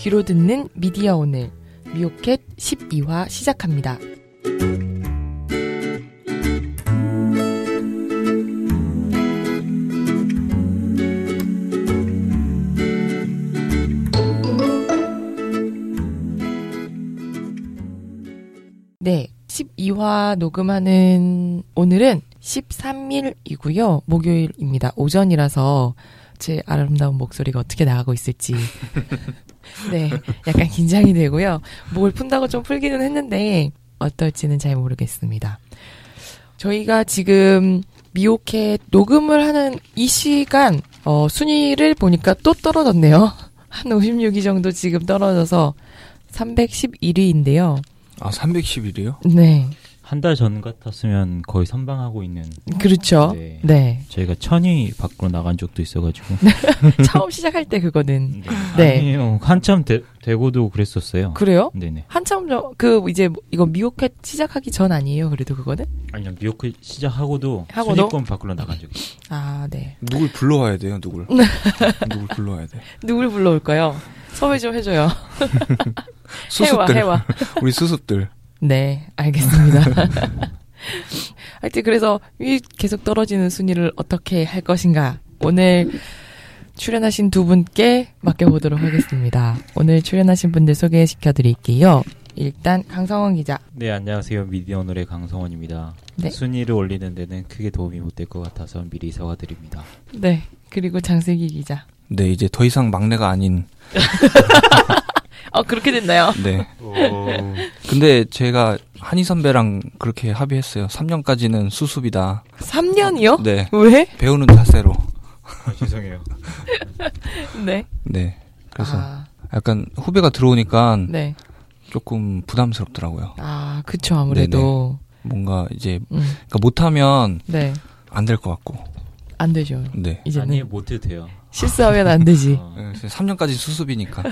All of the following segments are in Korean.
귀로 듣는 미디어 오늘 미오캣 12화 시작합니다. 네, 12화 녹음하는 오늘은 13일이고요. 목요일입니다. 오전이라서 제 아름다운 목소리가 어떻게 나가고 있을지. 네, 약간 긴장이 되고요. 뭘 푼다고 좀 풀기는 했는데 어떨지는 잘 모르겠습니다. 저희가 지금 미오캣 녹음을 하는 이 시간 어, 순위를 보니까 또 떨어졌네요. 한 56위 정도 지금 떨어져서 311위인데요. 아, 311이요? 네. 한 달 전 같았으면 거의 선방하고 있는 그렇죠. 네. 네. 저희가 천위 밖으로 나간 적도 있어가지고 처음 시작할 때 그거는. 네. 네. 아니요 한참 되, 되고도 그랬었어요. 그래요? 네네. 한참 전, 그, 이제, 이거 미오캣 시작하기 전 아니에요? 그래도 그거는? 아니요 미호크 시작하고도 하고도? 순위권 밖으로 나간 적이 있어요. 아, 네. 누굴 불러와야 돼요, 누굴. 누굴 불러와야 돼. 누굴 불러올까요? 섭외 좀 해줘요. 수습들. 해와, 해와. 우리 수습들. 네, 알겠습니다. 하여튼 그래서 이 계속 떨어지는 순위를 어떻게 할 것인가. 오늘 출연하신 두 분께 맡겨보도록 하겠습니다. 오늘 출연하신 분들 소개시켜 드릴게요. 일단 강성원 기자. 네 안녕하세요 미디어 오늘의 강성원입니다. 네. 순위를 올리는 데는 크게 도움이 못 될 것 같아서 미리 사과드립니다. 네. 그리고 장슬기 기자. 네, 이제 더 이상 막내가 아닌, 어, 그렇게 됐나요? 네. 근데 제가 한희 선배랑 그렇게 합의했어요. 3년까지는 수습이다. 3년이요? 네. 왜? 배우는 자세로. 아, 죄송해요. 네. 네. 그래서 아, 약간 후배가 들어오니까 네. 조금 부담스럽더라고요. 아, 그쵸, 아무래도. 뭔가 이제, 음, 그러니까 못하면 네. 안될 것 같고. 안 되죠. 네. 이제는 아니 못해도 돼요. 실수하면 안 되지. 어, 네, 3년까지 수습이니까.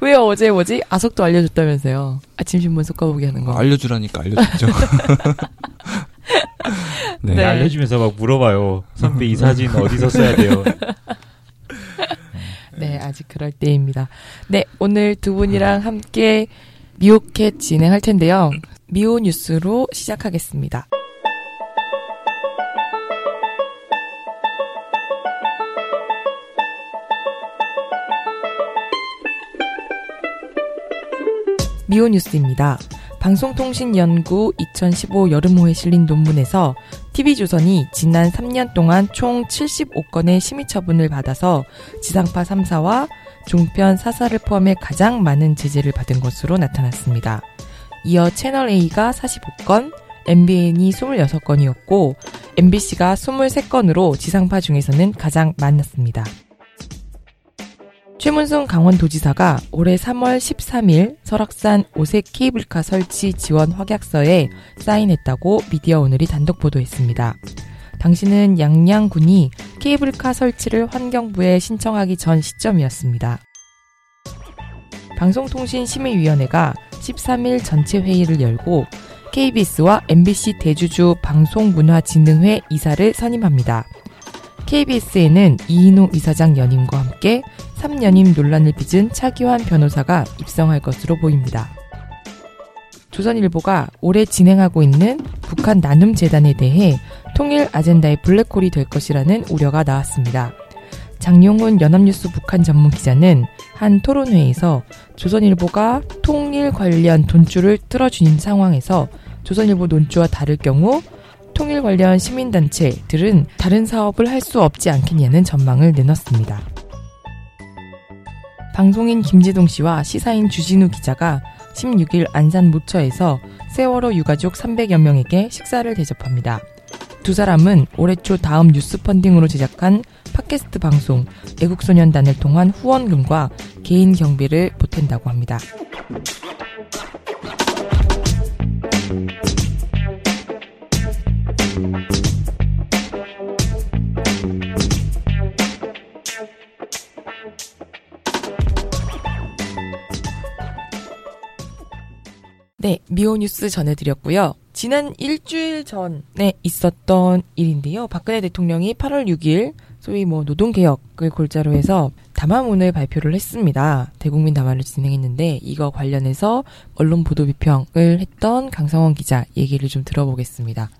왜요? 어제 뭐지? 아석도 알려줬다면서요. 아침 신문 속가보기 하는 거. 알려주라니까 알려줬죠. 네. 네. 알려주면서 막 물어봐요. 선배 이 사진 어디서 써야 돼요? 네, 아직 그럴 때입니다. 네, 오늘 두 분이랑 함께 미오캣 진행할 텐데요. 미오 뉴스로 시작하겠습니다. 미오 뉴스입니다. 방송통신연구 2015 여름호에 실린 논문에서 TV조선이 지난 3년 동안 총 75건의 심의 처분을 받아서 지상파 3사와 종편 4사를 포함해 가장 많은 제재를 받은 것으로 나타났습니다. 이어 채널A가 45건, MBN이 26건이었고, MBC가 23건으로 지상파 중에서는 가장 많았습니다. 최문순 강원도지사가 올해 3월 13일 설악산 오색 케이블카 설치 지원 확약서에 사인했다고 미디어 오늘이 단독 보도했습니다. 당시는 양양군이 케이블카 설치를 환경부에 신청하기 전 시점이었습니다. 방송통신심의위원회가 13일 전체 회의를 열고 KBS와 MBC 대주주 방송문화진흥회 이사를 선임합니다. KBS에는 이인호 이사장 연임과 함께 3연임 논란을 빚은 차기환 변호사가 입성할 것으로 보입니다. 조선일보가 올해 진행하고 있는 북한 나눔 재단에 대해 통일 아젠다의 블랙홀이 될 것이라는 우려가 나왔습니다. 장용훈 연합뉴스 북한 전문 기자는 한 토론회에서 조선일보가 통일 관련 돈줄을 뚫어준 상황에서 조선일보 논조와 다를 경우 통일 관련 시민단체들은 다른 사업을 할 수 없지 않겠냐는 전망을 내놨습니다. 방송인 김지동 씨와 시사인 주진우 기자가 16일 안산 모처에서 세월호 유가족 300여 명에게 식사를 대접합니다. 두 사람은 올해 초 다음 뉴스 펀딩으로 제작한 팟캐스트 방송 애국소년단을 통한 후원금과 개인 경비를 보탠다고 합니다. 네, 미오 뉴스 전해드렸고요. 지난 일주일 전에 있었던 일인데요. 박근혜 대통령이 8월 6일 소위 뭐 노동개혁을 골자로 해서 담화문을 발표를 했습니다. 대국민 담화를 진행했는데 이거 관련해서 언론 보도 비평을 했던 강성원 기자 얘기를 좀 들어보겠습니다.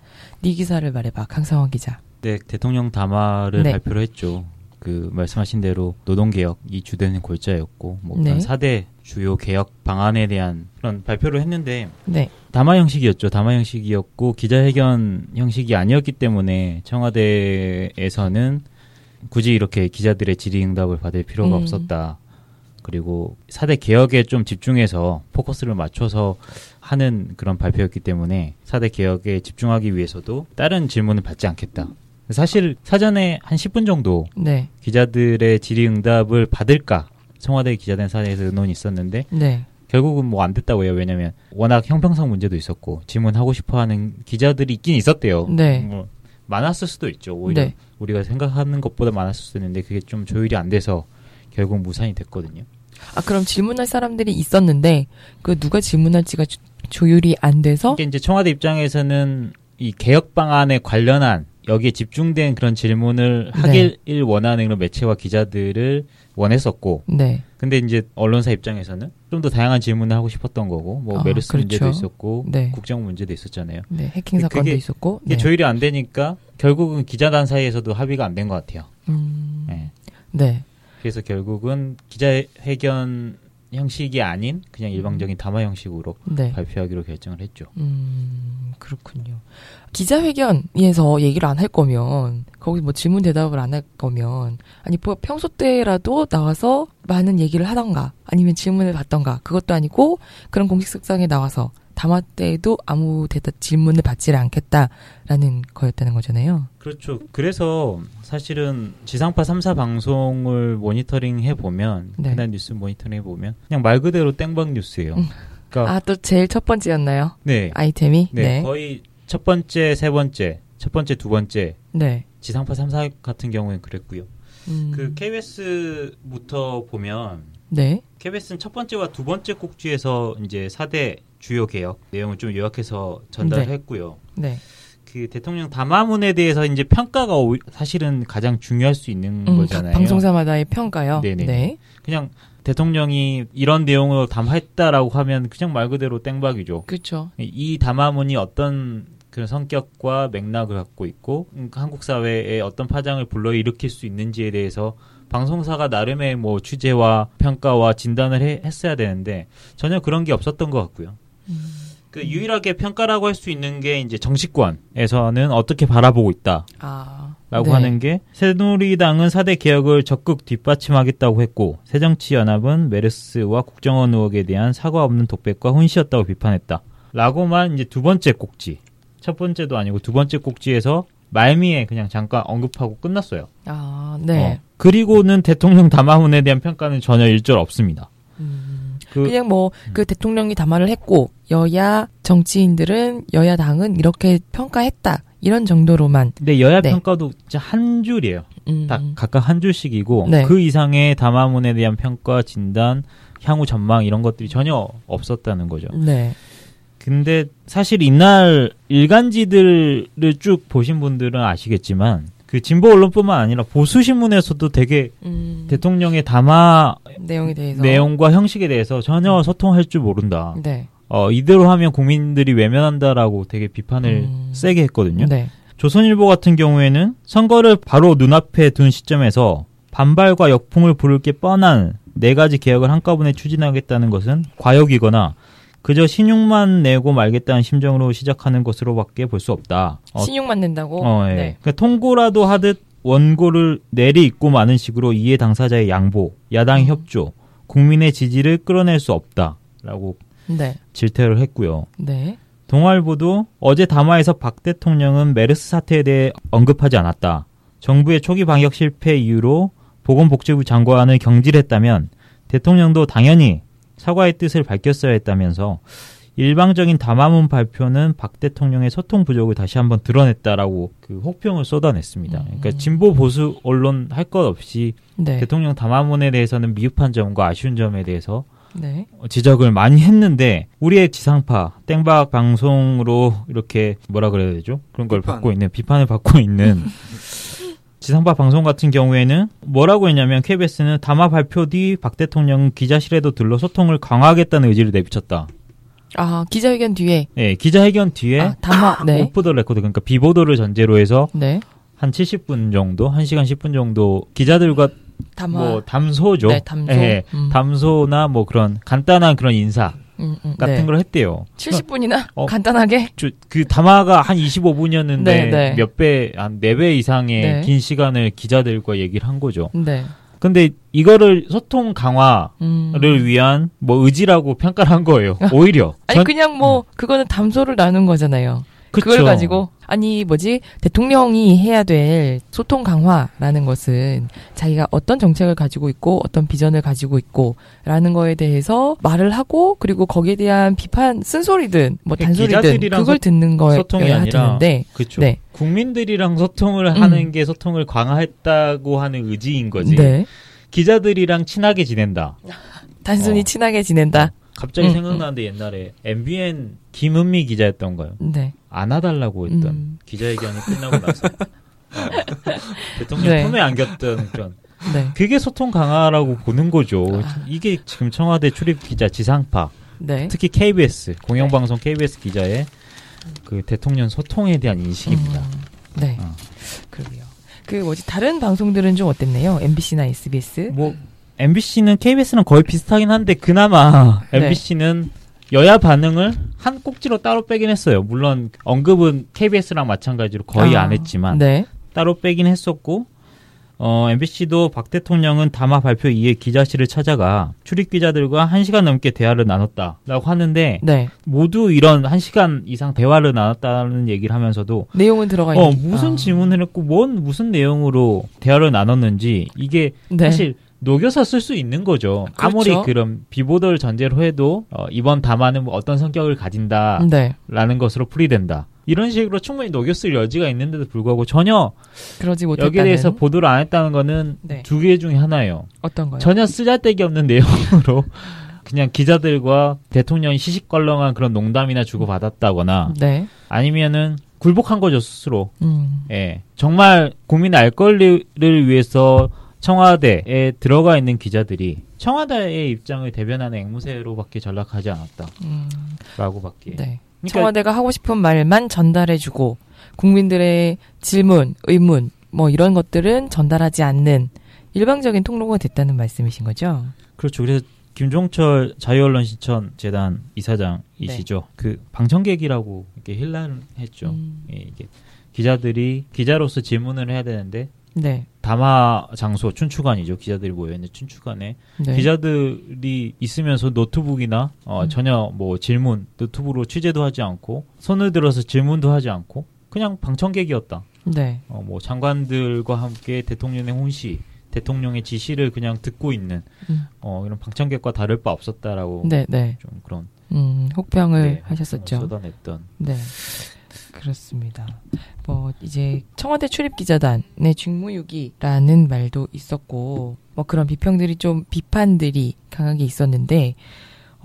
네 기사를 말해봐, 강성원 기자. 네, 대통령 담화를 네. 발표를 했죠. 그 말씀하신 대로 노동개혁이 주된 골자였고 뭐 네. 그런 4대 주요 개혁 방안에 대한 그런 발표를 했는데 네, 담화 형식이었죠. 담화 형식이었고 기자회견 형식이 아니었기 때문에 청와대에서는 굳이 이렇게 기자들의 질의응답을 받을 필요가 음. 없었다. 그리고 4대 개혁에 좀 집중해서 포커스를 맞춰서 하는 그런 발표였기 때문에 4대 개혁에 집중하기 위해서도 다른 질문을 받지 않겠다. 사실 사전에 한 10분 정도 네, 기자들의 질의응답을 받을까 청와대 기자단 사이에서 의논이 있었는데 네, 결국은 뭐 안 됐다고 해요. 왜냐면 워낙 형평성 문제도 있었고 질문하고 싶어하는 기자들이 있긴 있었대요. 네. 뭐 많았을 수도 있죠. 오히려 네. 우리가 생각하는 것보다 많았을 수도 있는데 그게 좀 조율이 안 돼서 결국 무산이 됐거든요. 아 그럼 질문할 사람들이 있었는데 그 누가 질문할지가 조- 조율이 안 돼서 이게 이제 청와대 입장에서는 이 개혁 방안에 관련한 여기에 집중된 그런 질문을 네. 하길 원하는 그런 매체와 기자들을 원했었고 네, 근데 이제 언론사 입장에서는 좀 더 다양한 질문을 하고 싶었던 거고 뭐 아, 메르스 문제도 그렇죠. 있었고 네. 국정 문제도 있었잖아요. 네 해킹 사건도 그게- 있었고 이게 네. 조율이 안 되니까 결국은 기자단 사이에서도 합의가 안 된 것 같아요. 음, 예. 네, 그래서 결국은 기자회견 형식이 아닌 그냥 일방적인 담화 형식으로 네. 발표하기로 결정을 했죠. 음, 그렇군요. 기자회견에서 얘기를 안 할 거면, 거기 뭐 질문 대답을 안 할 거면, 아니, 뭐 평소 때라도 나와서 많은 얘기를 하던가, 아니면 질문을 받던가, 그것도 아니고, 그런 공식 석상에 나와서 담화 때에도 아무 대답, 질문을 받지를 않겠다라는 거였다는 거잖아요. 그렇죠. 그래서 사실은 지상파 3사 방송을 모니터링 해 보면, 네. 그날 뉴스 모니터링 해 보면, 그냥 말 그대로 땡방 뉴스예요. 음. 그러니까, 아, 또 제일 첫 번째였나요? 네. 아이템이? 네. 네. 거의 첫 번째, 세 번째, 첫 번째, 두 번째, 네. 지상파 3사 같은 경우엔 그랬고요. 음, 그 KBS부터 보면, 네. KBS는 첫 번째와 두 번째 꼭지에서 이제 4대 주요 개혁 내용을 좀 요약해서 전달을 네. 했고요. 네. 그 대통령 담화문에 대해서 이제 평가가 오- 사실은 가장 중요할 수 있는 음, 각 거잖아요. 방송사마다의 평가요. 네네. 네. 그냥 대통령이 이런 내용으로 담화했다라고 하면 그냥 말 그대로 땡박이죠. 그렇죠. 이 담화문이 어떤 그런 성격과 맥락을 갖고 있고 음, 한국 사회에 어떤 파장을 불러일으킬 수 있는지에 대해서 방송사가 나름의 뭐 취재와 평가와 진단을 해- 했어야 되는데 전혀 그런 게 없었던 것 같고요. 그 유일하게 평가라고 할 수 있는 게 이제 정치권에서는 어떻게 바라보고 있다라고 아. 네. 하는 게 새누리당은 4대 개혁을 적극 뒷받침하겠다고 했고 새정치연합은 메르스와 국정원 의혹에 대한 사과 없는 독백과 훈시였다고 비판했다. 라고만 이제 두 번째 꼭지. 첫 번째도 아니고 두 번째 꼭지에서 말미에 그냥 잠깐 언급하고 끝났어요. 아, 네. 어. 그리고는 대통령 담화문에 대한 평가는 전혀 일절 없습니다. 음, 그 그냥 뭐그 대통령이 담화를 했고 여야 정치인들은 여야 당은 이렇게 평가했다 이런 정도로만 근데 여야 네. 평가도 진짜 한 줄이에요. 음, 다 각각 한 줄씩이고 네. 그 이상의 담화문에 대한 평가, 진단, 향후 전망 이런 것들이 전혀 없었다는 거죠. 네, 근데 사실 이날 일간지들을 쭉 보신 분들은 아시겠지만 그 진보 언론뿐만 아니라 보수 신문에서도 되게 음, 대통령의 담화 내용에 대해서 내용과 형식에 대해서 전혀 소통할 줄 모른다. 네, 어, 이대로 하면 국민들이 외면한다라고 되게 비판을 음. 세게 했거든요. 네, 조선일보 같은 경우에는 선거를 바로 눈앞에 둔 시점에서 반발과 역풍을 부를 게 뻔한 네 가지 개혁을 한꺼번에 추진하겠다는 것은 과욕이거나 그저 신용만 내고 말겠다는 심정으로 시작하는 것으로밖에 볼 수 없다. 어, 신용만 낸다고. 어, 예. 네, 그러니까 통고라도 하듯 원고를 내리잇고 마는 식으로 이해 당사자의 양보, 야당 협조, 국민의 지지를 끌어낼 수 없다라고 네, 질타를 했고요. 네, 동아일보도 어제 담화에서 박 대통령은 메르스 사태에 대해 언급하지 않았다. 정부의 초기 방역 실패 이유로 보건복지부 장관을 경질했다면 대통령도 당연히 사과의 뜻을 밝혔어야 했다면서 일방적인 담화문 발표는 박 대통령의 소통 부족을 다시 한번 드러냈다라고 그 혹평을 쏟아냈습니다. 음. 그러니까 진보 보수 언론 할 것 없이 네, 대통령 담화문에 대해서는 미흡한 점과 아쉬운 점에 대해서 네. 어, 지적을 많이 했는데 우리의 지상파 땡박 방송으로 이렇게 뭐라 그래야 되죠? 그런 걸 비판. 받고 있는 비판을 받고 있는 지상파 방송 같은 경우에는 뭐라고 했냐면 KBS는 담화 발표 뒤 박 대통령 기자실에도 들러 소통을 강화하겠다는 의지를 내비쳤다. 아, 기자회견 뒤에. 예, 기자회견 뒤에 아, 담화, 네. 오프 더 레코드 그러니까 비보도를 전제로 해서 네. 한 70분 정도, 1 시간 10분 정도 기자들과 담화. 뭐 담소죠. 네, 담소. 예, 음. 담소나 뭐 그런 간단한 그런 인사 음, 음, 같은 네. 걸 했대요. 70분이나 어. 간단하게. 저- 그 담화가 한 25분이었는데 네, 네. 몇 배, 한 4배 이상의 네. 긴 시간을 기자들과 얘기를 한 거죠. 네. 근데 이거를 소통 강화를 음. 위한 뭐 의지라고 평가를 한 거예요. 오히려. 아니 전- 그냥 뭐 그거는 담소를 나눈 거잖아요. 그쵸. 그걸 가지고 아니 뭐지 대통령이 해야 될 소통 강화라는 것은 자기가 어떤 정책을 가지고 있고 어떤 비전을 가지고 있고라는 거에 대해서 말을 하고 그리고 거기에 대한 비판 쓴소리든 뭐그 단소리든 그걸 소- 듣는 거에 소통이 아니라 되는데 그쵸. 네. 국민들이랑 소통을 음. 하는 게 소통을 강화했다고 하는 의지인 거지. 네. 기자들이랑 친하게 지낸다. 단순히 어. 친하게 지낸다. 갑자기 음, 생각나는데 옛날에 MBN 김은미 기자였던가요? 네. 안아달라고 했던 음. 기자회견이 끝나고 나서 어, 대통령 네. 품에 안겼던 그런 네. 그게 소통 강화라고 보는 거죠. 아. 이게 지금 청와대 출입 기자 지상파 네. 특히 KBS 공영방송 KBS 기자의 그 대통령 소통에 대한 인식입니다. 음, 네. 어. 그러게요. 그 뭐지 다른 방송들은 좀 어땠나요? MBC나 SBS? 뭐 MBC는 KBS는 거의 비슷하긴 한데 그나마 네. MBC는 여야 반응을 한 꼭지로 따로 빼긴 했어요. 물론 언급은 KBS랑 마찬가지로 거의 아, 안 했지만 네. 따로 빼긴 했었고 어, MBC도 박 대통령은 담화 발표 이후에 기자실을 찾아가 출입 기자들과 1시간 넘게 대화를 나눴다라고 하는데 네. 모두 이런 1시간 이상 대화를 나눴다는 얘기를 하면서도 내용은 들어가 있는 어, 무슨 아. 질문을 했고 뭔 무슨 내용으로 대화를 나눴는지 이게 네. 사실 녹여서 쓸 수 있는 거죠. 그렇죠. 아무리 그런 비보도를 전제로 해도 어, 이번 담화는 뭐 어떤 성격을 가진다라는 네. 것으로 풀이된다. 이런 식으로 충분히 녹였을 여지가 있는데도 불구하고 전혀 그러지 못했다는 여기에 대해서 보도를 안 했다는 거는 네. 두개 중에 하나예요. 어떤 거요? 전혀 쓰잘데기 없는 내용으로 그냥 기자들과 대통령이 시시껄렁한 그런 농담이나 주고받았다거나 네. 아니면은 굴복한 거죠 스스로. 음. 예. 정말 국민 알 권리를 위해서 청와대에 들어가 있는 기자들이 청와대의 입장을 대변하는 앵무새로밖에 전락하지 음. 않았다라고밖에. 네. 그러니까 청와대가 하고 싶은 말만 전달해주고 국민들의 질문, 의문 뭐 이런 것들은 전달하지 않는 일방적인 통로가 됐다는 말씀이신 거죠? 그렇죠. 그래서 김종철 자유언론 신천 재단 이사장이시죠. 그 방청객이라고 이렇게 힐난을 했죠. 음. 예, 이게 기자들이 기자로서 질문을 해야 되는데 네. 담화 장소 춘추관이죠. 기자들이 모여 있는 춘추관에 네. 기자들이 있으면서 노트북이나 어, 음. 전혀 뭐 질문 노트북으로 취재도 하지 않고 손을 들어서 질문도 하지 않고 그냥 방청객이었다. 네. 어, 뭐 장관들과 함께 대통령의 훈시, 대통령의 지시를 그냥 듣고 있는 음. 어, 이런 방청객과 다를 바 없었다라고 네, 네. 좀 그런 음, 혹평을 네, 하셨었죠. 쏟아냈던 네. 그렇습니다. 뭐 이제 청와대 출입 기자단의 직무유기라는 말도 있었고 뭐 그런 비평들이 좀 비판들이 강하게 있었는데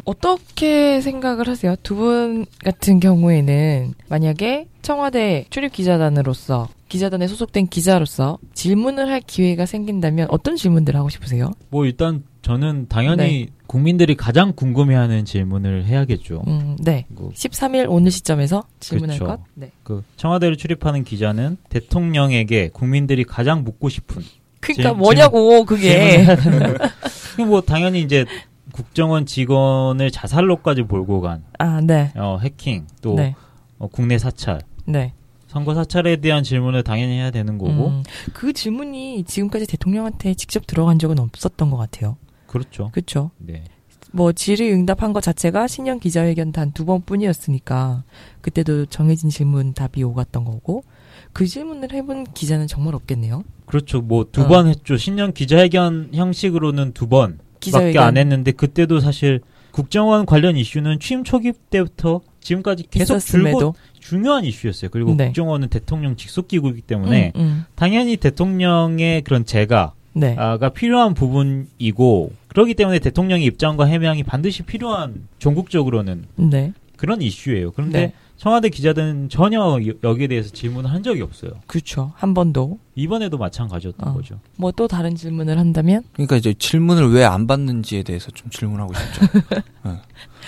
어떻게 생각을 하세요? 두 분 같은 경우에는 만약에 청와대 출입 기자단으로서 기자단에 소속된 기자로서 질문을 할 기회가 생긴다면 어떤 질문들을 하고 싶으세요? 뭐 일단 저는 당연히 네. 국민들이 가장 궁금해하는 질문을 해야겠죠. 음, 네. 그 13일 오늘 시점에서 질문할 그렇죠. 것? 네. 그 청와대를 출입하는 기자는 대통령에게 국민들이 가장 묻고 싶은 그러니까 질- 뭐냐고 그게. 되는 거. 뭐 당연히 이제 국정원 직원을 자살로까지 몰고 간 아, 네. 어, 해킹 또 네. 어, 국내 사찰 네. 선거 사찰에 대한 질문을 당연히 해야 되는 거고 음, 그 질문이 지금까지 대통령한테 직접 들어간 적은 없었던 것 같아요. 그렇죠. 그렇죠. 네. 뭐 질의응답한 것 자체가 신년 기자회견 단 두 번뿐이었으니까 그때도 정해진 질문 답이 오갔던 거고 그 질문을 해본 기자는 정말 없겠네요. 그렇죠. 뭐두 어. 번 했죠. 신년 기자회견 형식으로는 두 번밖에 기자회견. 안 했는데 그때도 사실 국정원 관련 이슈는 취임 초기 때부터 지금까지 계속 줄곧 중요한 이슈였어요. 그리고 네. 국정원은 대통령 직속 기구이기 때문에 음, 음. 당연히 대통령의 그런 재가 네. 가 필요한 부분이고 그렇기 때문에 대통령의 입장과 해명이 반드시 필요한 전국적으로는 네. 그런 이슈예요. 그런데 네. 청와대 기자들은 전혀 여- 여기에 대해서 질문을 한 적이 없어요. 그렇죠. 한 번도. 이번에도 마찬가지였던 어. 거죠. 뭐 또 다른 질문을 한다면 그러니까 이제 질문을 왜 안 받는지에 대해서 좀 질문하고 싶죠.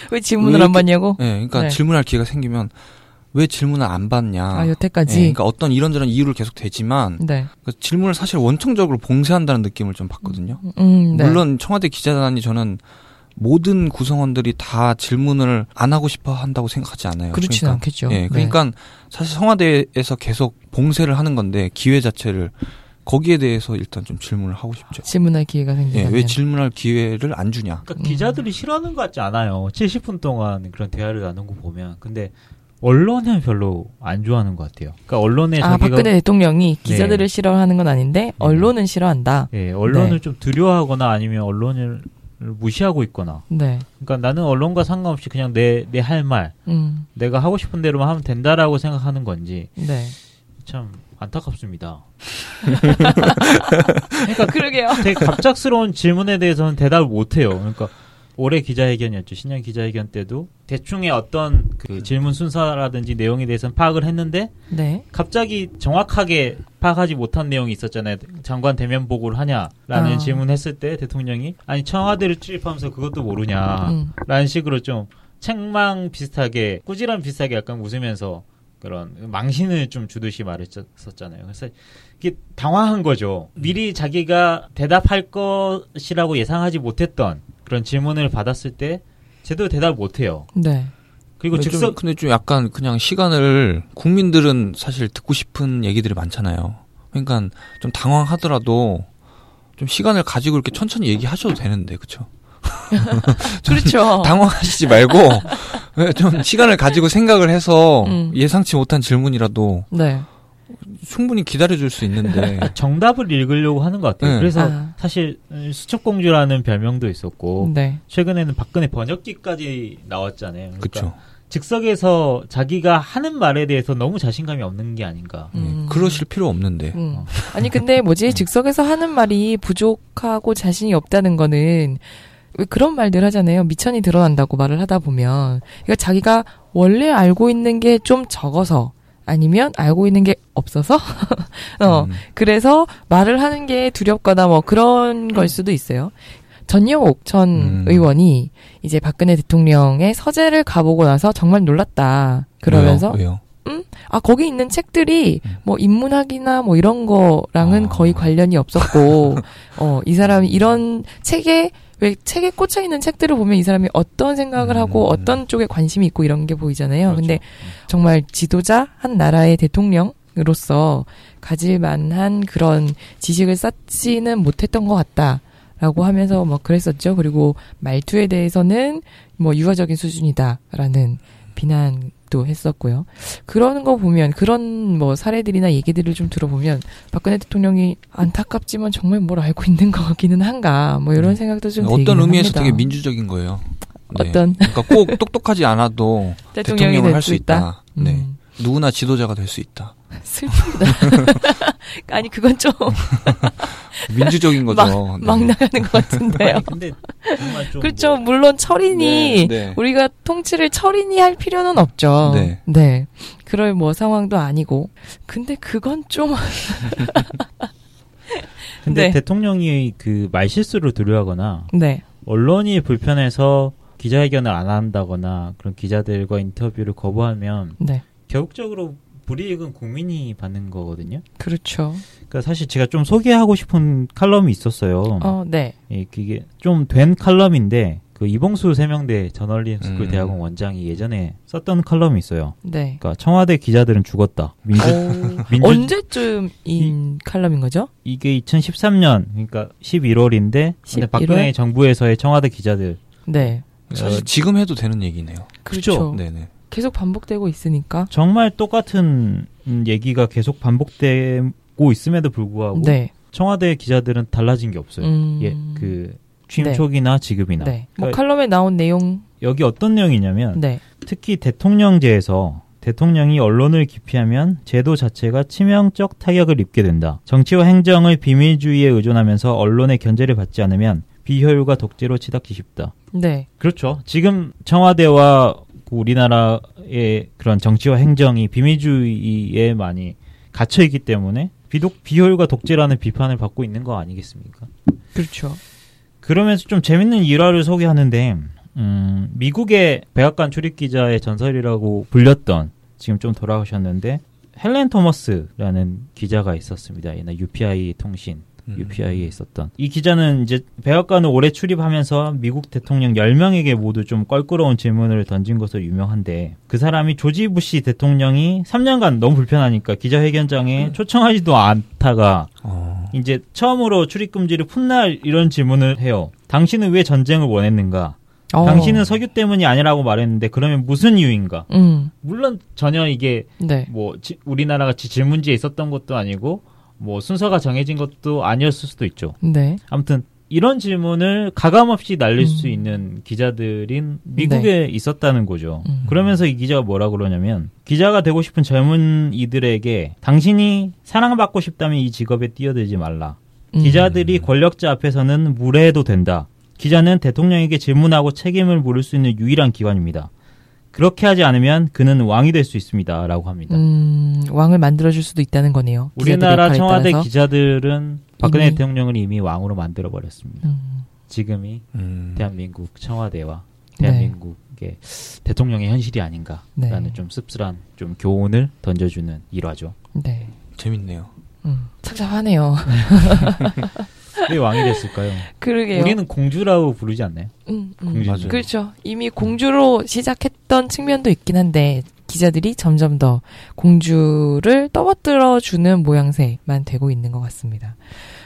왜 질문을 왜안 이렇게- 받냐고? 네, 그러니까 네. 질문할 기회가 생기면 왜 질문을 안 받냐. 아, 여태까지. 네, 그러니까 어떤 이런저런 이유를 계속 대지만 네. 그 질문을 사실 원청적으로 봉쇄한다는 느낌을 좀 받거든요. 음, 네. 물론 청와대 기자단이 저는 모든 구성원들이 다 질문을 안 하고 싶어 한다고 생각하지 않아요. 그렇진 그러니까, 않겠죠. 예, 그러니까 사실 청와대에서 계속 봉쇄를 하는 건데 기회 자체를 거기에 대해서 일단 좀 질문을 하고 싶죠. 질문할 기회가 예, 생기면 왜 질문할 기회를 안 주냐? 그러니까 음. 기자들이 싫어하는 것 같지 않아요. 70분 동안 그런 대화를 나눈 거 보면. 근데 언론은 별로 안 좋아하는 것 같아요. 그러니까 언론에 아, 자기가 박근혜 대통령이 네. 기자들을 싫어하는 건 아닌데 언론은 싫어한다. 예, 언론을 네. 좀 두려워하거나 아니면 언론을 무시하고 있거나. 네. 그러니까 나는 언론과 상관없이 그냥 내 내 할 말, 음. 내가 하고 싶은 대로만 하면 된다라고 생각하는 건지 네. 참 안타깝습니다. 그러게요. 되게 갑작스러운 질문에 대해서는 대답을 못 해요. 그러니까 올해 기자회견이었죠. 신년 기자회견 때도 대충의 어떤 그 질문 순서라든지 내용에 대해서는 파악을 했는데 네. 갑자기 정확하게 파악하지 못한 내용이 있었잖아요. 장관 대면 보고를 하냐라는 아. 질문했을 때 대통령이 아니 청와대를 출입하면서 그것도 모르냐라는 음. 식으로 좀 책망 비슷하게 꾸지람 비슷하게 약간 웃으면서 그런 망신을 좀 주듯이 말했었잖아요. 그래서 이게 당황한 거죠. 미리 자기가 대답할 것이라고 예상하지 못했던 그런 질문을 받았을 때 제대로 대답을 못해요. 네. 그리고 근데 좀, 즉석 근데 좀 약간 그냥 시간을 국민들은 사실 듣고 싶은 얘기들이 많잖아요. 그러니까 좀 당황하더라도 좀 시간을 가지고 이렇게 천천히 얘기하셔도 되는데 그렇죠? 그렇죠. 당황하시지 말고 좀 시간을 가지고 생각을 해서 음. 예상치 못한 질문이라도 네. 충분히 기다려줄 수 있는데 정답을 읽으려고 하는 것 같아요. 네. 그래서 아. 사실 음, 수첩공주라는 별명도 있었고 네. 최근에는 박근혜 번역기까지 나왔잖아요. 그러니까 그렇죠. 즉석에서 자기가 하는 말에 대해서 너무 자신감이 없는 게 아닌가. 음. 그러실 필요 없는데 음. 어. 아니 근데 뭐지 즉석에서 하는 말이 부족하고 자신이 없다는 거는 왜 그런 말들 하잖아요. 미천이 드러난다고 말을 하다 보면 그러니까 자기가 원래 알고 있는 게 좀 적어서 아니면 알고 있는 게 없어서 어 음. 그래서 말을 하는 게 두렵거나 뭐 그런 걸 수도 있어요. 전영옥 전 음. 의원이 이제 박근혜 대통령의 서재를 가보고 나서 정말 놀랐다. 그러면서 왜요? 아 거기 있는 책들이 음. 뭐 인문학이나 뭐 이런 거랑은 아. 거의 관련이 없었고 어 이 사람이 이런 책에 왜 책에 꽂혀 있는 책들을 보면 이 사람이 어떤 생각을 음. 하고 어떤 쪽에 관심이 있고 이런 게 보이잖아요. 그렇죠. 근데 정말 지도자 한 나라의 대통령으로서 가질 만한 그런 지식을 쌓지는 못했던 것 같다 라고 하면서 뭐 그랬었죠. 그리고 말투에 대해서는 뭐 유화적인 수준이다라는 비난 도 했었고요. 그러는 거 보면 그런 뭐 사례들이나 얘기들을 좀 들어보면 박근혜 대통령이 안타깝지만 정말 뭘 알고 있는 것 같기는 한가 뭐 이런 음. 생각도 좀 어떤 의미에서 합니다. 되게 민주적인 거예요. 네. 어떤 그러니까 꼭 똑똑하지 않아도 대통령이 대통령을 될할수수 있다. 있다. 네. 음. 누구나 지도자가 될 수 있다. 슬프다. 아니 그건 좀 민주적인 거죠. 네. 막 나가는 것 같은데요. 아니, 근데 정말 좀 그렇죠. 뭐 물론 철인이 네, 네. 우리가 통치를 철인이 할 필요는 없죠. 네. 그럴 뭐 상황도 아니고. 근데 그건 좀 근데 네. 대통령이 그 말실수를 두려워하거나 네. 언론이 불편해서 기자회견을 안 한다거나 그런 기자들과 인터뷰를 거부하면 네. 결국적으로 불이익은 국민이 받는 거거든요. 그렇죠. 그러니까 사실 제가 좀 소개하고 싶은 칼럼이 있었어요. 어, 네. 예, 그게 좀 된 칼럼인데 그 이봉수 세명대 저널리즘 스쿨 음. 대학원 원장이 예전에 썼던 칼럼이 있어요. 네. 그러니까 청와대 기자들은 죽었다. 민주 오, 민주- 언제쯤인 칼럼인 거죠? 이게 2013년 그러니까 11월인데 11월? 박근혜 정부에서의 청와대 기자들 네. 사실 지금 해도 되는 얘기네요. 그렇죠. 네네. 계속 반복되고 있으니까. 정말 똑같은 음, 얘기가 계속 반복되고 있음에도 불구하고 네. 청와대 기자들은 달라진 게 없어요. 음. 예, 그 취임 네. 초기나 지금이나 네. 뭐 그러니까 칼럼에 나온 내용. 여기 어떤 내용이냐면 네. 특히 대통령제에서 대통령이 언론을 기피하면 제도 자체가 치명적 타격을 입게 된다. 정치와 행정을 비밀주의에 의존하면서 언론의 견제를 받지 않으면 비효율과 독재로 치닫기 쉽다. 네. 그렇죠. 지금 청와대와 우리나라의 그런 정치와 행정이 비밀주의에 많이 갇혀 있기 때문에 비독 비효율과 독재라는 비판을 받고 있는 거 아니겠습니까? 그렇죠. 그러면서 좀 재밌는 일화를 소개하는데 음, 미국의 백악관 출입 기자의 전설이라고 불렸던 지금 좀 돌아오셨는데 헬렌 토머스라는 기자가 있었습니다. 옛날 UPI 통신 음. UPI에 있었던 이 기자는 이제 백악관을 오래 출입하면서 미국 대통령 10명에게 모두 좀 껄끄러운 질문을 던진 것으로 유명한데 그 사람이 조지 부시 대통령이 3년간 너무 불편하니까 기자회견장에 초청하지도 않다가 어. 이제 처음으로 출입 금지를 푼날 이런 질문을 해요. 당신은 왜 전쟁을 원했는가? 어. 당신은 석유 때문이 아니라고 말했는데 그러면 무슨 이유인가? 음. 물론 전혀 이게 네. 뭐 지- 우리나라 같이 질문지에 있었던 것도 아니고 뭐 순서가 정해진 것도 아니었을 수도 있죠. 네. 아무튼 이런 질문을 가감 없이 날릴 수 음. 있는 기자들인 미국에 있었다는 거죠. 음. 그러면서 이 기자가 뭐라 그러냐면 기자가 되고 싶은 젊은 이들에게 당신이 사랑받고 싶다면 이 직업에 뛰어들지 말라. 음. 기자들이 권력자 앞에서는 무례해도 된다. 기자는 대통령에게 질문하고 책임을 물을 수 있는 유일한 기관입니다. 그렇게 하지 않으면 그는 왕이 될 수 있습니다. 라고 합니다. 음, 왕을 만들어 줄 수도 있다는 거네요. 우리나라 청와대 따라서. 기자들은 박근혜 이미- 대통령을 이미 왕으로 만들어 버렸습니다. 음, 지금이 음. 대한민국 청와대와 네. 대한민국의 대통령의 현실이 아닌가라는 네. 좀 씁쓸한 좀 교훈을 던져주는 일화죠. 네. 재밌네요. 음, 착잡하네요. 왜 왕이 됐을까요? 그러게요. 우리는 공주라고 부르지 않나요? 음, 음. 맞아요. 그렇죠. 이미 공주로 시작했던 측면도 있긴 한데 기자들이 점점 더 공주를 떠받들어 주는 모양새만 되고 있는 것 같습니다.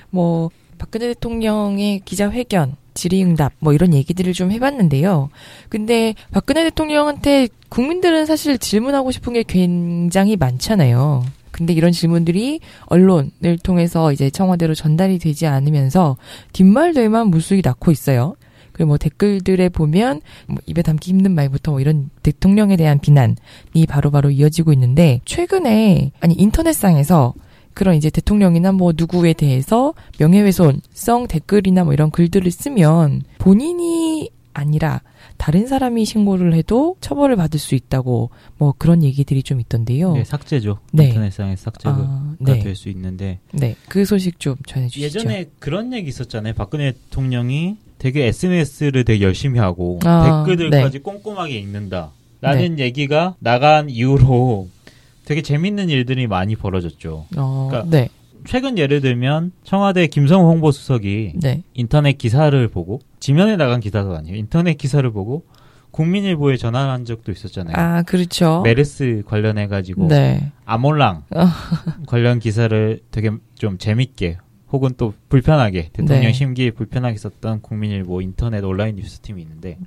뭐 박근혜 대통령의 기자회견, 질의응답 뭐 이런 얘기들을 좀 해봤는데요. 근데 박근혜 대통령한테 국민들은 사실 질문하고 싶은 게 굉장히 많잖아요. 근데 이런 질문들이 언론을 통해서 이제 청와대로 전달이 되지 않으면서 뒷말들만 무수히 낳고 있어요. 그리고 뭐 댓글들에 보면 뭐 입에 담기 힘든 말부터 뭐 이런 대통령에 대한 비난이 바로 바로 이어지고 있는데 최근에 아니 인터넷상에서 그런 이제 대통령이나 뭐 누구에 대해서 명예훼손성 댓글이나 뭐 이런 글들을 쓰면 본인이 아니라 다른 사람이 신고를 해도 처벌을 받을 수 있다고 뭐 그런 얘기들이 좀 있던데요. 네, 삭제죠. 네. 인터넷상에 삭제가 아, 네. 될수 있는데 네. 그 소식 좀 전해 주시죠. 예전에 그런 얘기 있었잖아요. 박근혜 대통령이 되게 SNS를 되게 열심히 하고 아, 댓글들까지 꼼꼼하게 읽는다. 라는 얘기가 나간 이후로 되게 재밌는 일들이 많이 벌어졌죠. 어, 그러니까 네. 최근 예를 들면 청와대 김성호 홍보수석이 네. 인터넷 기사를 보고 지면에 나간 기사도 아니에요. 인터넷 기사를 보고 국민일보에 전화한 적도 있었잖아요. 아, 그렇죠. 메르스 관련해 가지고 네. 아몰랑 어. 관련 기사를 되게 좀 재밌게 혹은 또 불편하게 대통령 네. 심기에 불편하게 썼던 국민일보 인터넷 온라인 뉴스팀이 있는데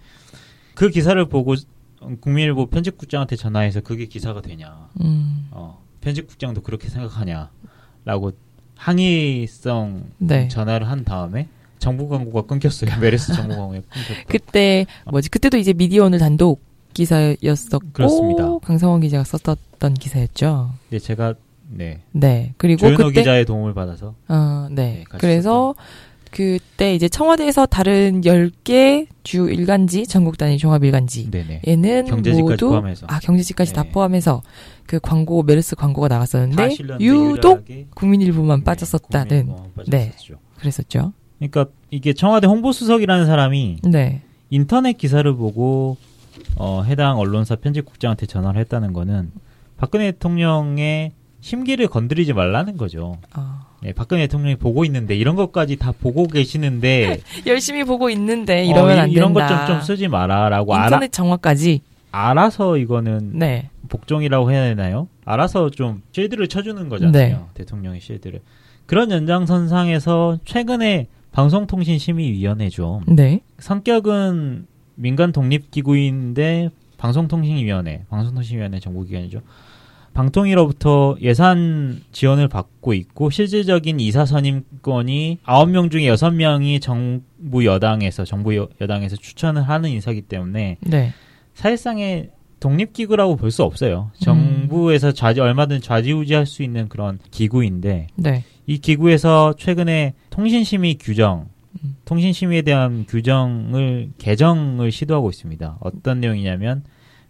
그 기사를 보고 국민일보 편집국장한테 전화해서 그게 기사가 되냐 음. 어, 편집국장도 그렇게 생각하냐 라고 항의성 네. 전화를 한 다음에 정부 광고가 끊겼어요 메르스 정부 광고가 끊겼고 그때 뭐지? 그때도 이제 미디어 오늘 단독 기사였었고 그렇습니다. 강성원 기자가 썼던 기사였죠. 근데 제가 네 네. 그리고 조현호 그때 기자의 도움을 받아서 어, 네, 네. 그래서 그때 이제 청와대에서 다른 10개 주 일간지 전국 단위 종합 일간지 네네 얘는 경제지까지 모두 포함해서 아 경제지까지 다 네. 포함해서 그 광고 메르스 광고가 다 나갔었는데 유독 국민일보만 네, 빠졌었다는 국민일보만 네. 그랬었죠. 그러니까 이게 청와대 홍보수석이라는 사람이 네. 인터넷 기사를 보고 어, 해당 언론사 편집국장한테 전화를 했다는 거는 박근혜 대통령의 심기를 건드리지 말라는 거죠. 아, 네, 박근혜 대통령이 보고 있는데 이런 것까지 다 보고 계시는데 열심히 보고 있는데 이러면 어, 안 이- 이런 것 된다. 좀좀 쓰지 마라라고 알아, 인터넷 정화까지. 알아서 이거는 네. 복종이라고 해야 되나요? 알아서 좀 쉴드를 쳐주는 거잖아요. 네. 대통령의 쉴드를. 그런 연장선상에서 최근에 방송통신심의위원회죠. 네. 성격은 민간 독립기구인데 방송통신위원회, 방송통신위원회 정부기관이죠. 방통위로부터 예산 지원을 받고 있고 실질적인 이사 선임권이 9명 중에 6명이 정부 여당에서 정부 여, 여당에서 추천을 하는 인사기 때문에 네. 사실상의 독립기구라고 볼 수 없어요. 정부에서 좌지, 얼마든 좌지우지할 수 있는 그런 기구인데, 네. 이 기구에서 최근에 통신심의 규정, 음. 통신심의에 대한 규정을 개정을 시도하고 있습니다. 어떤 내용이냐면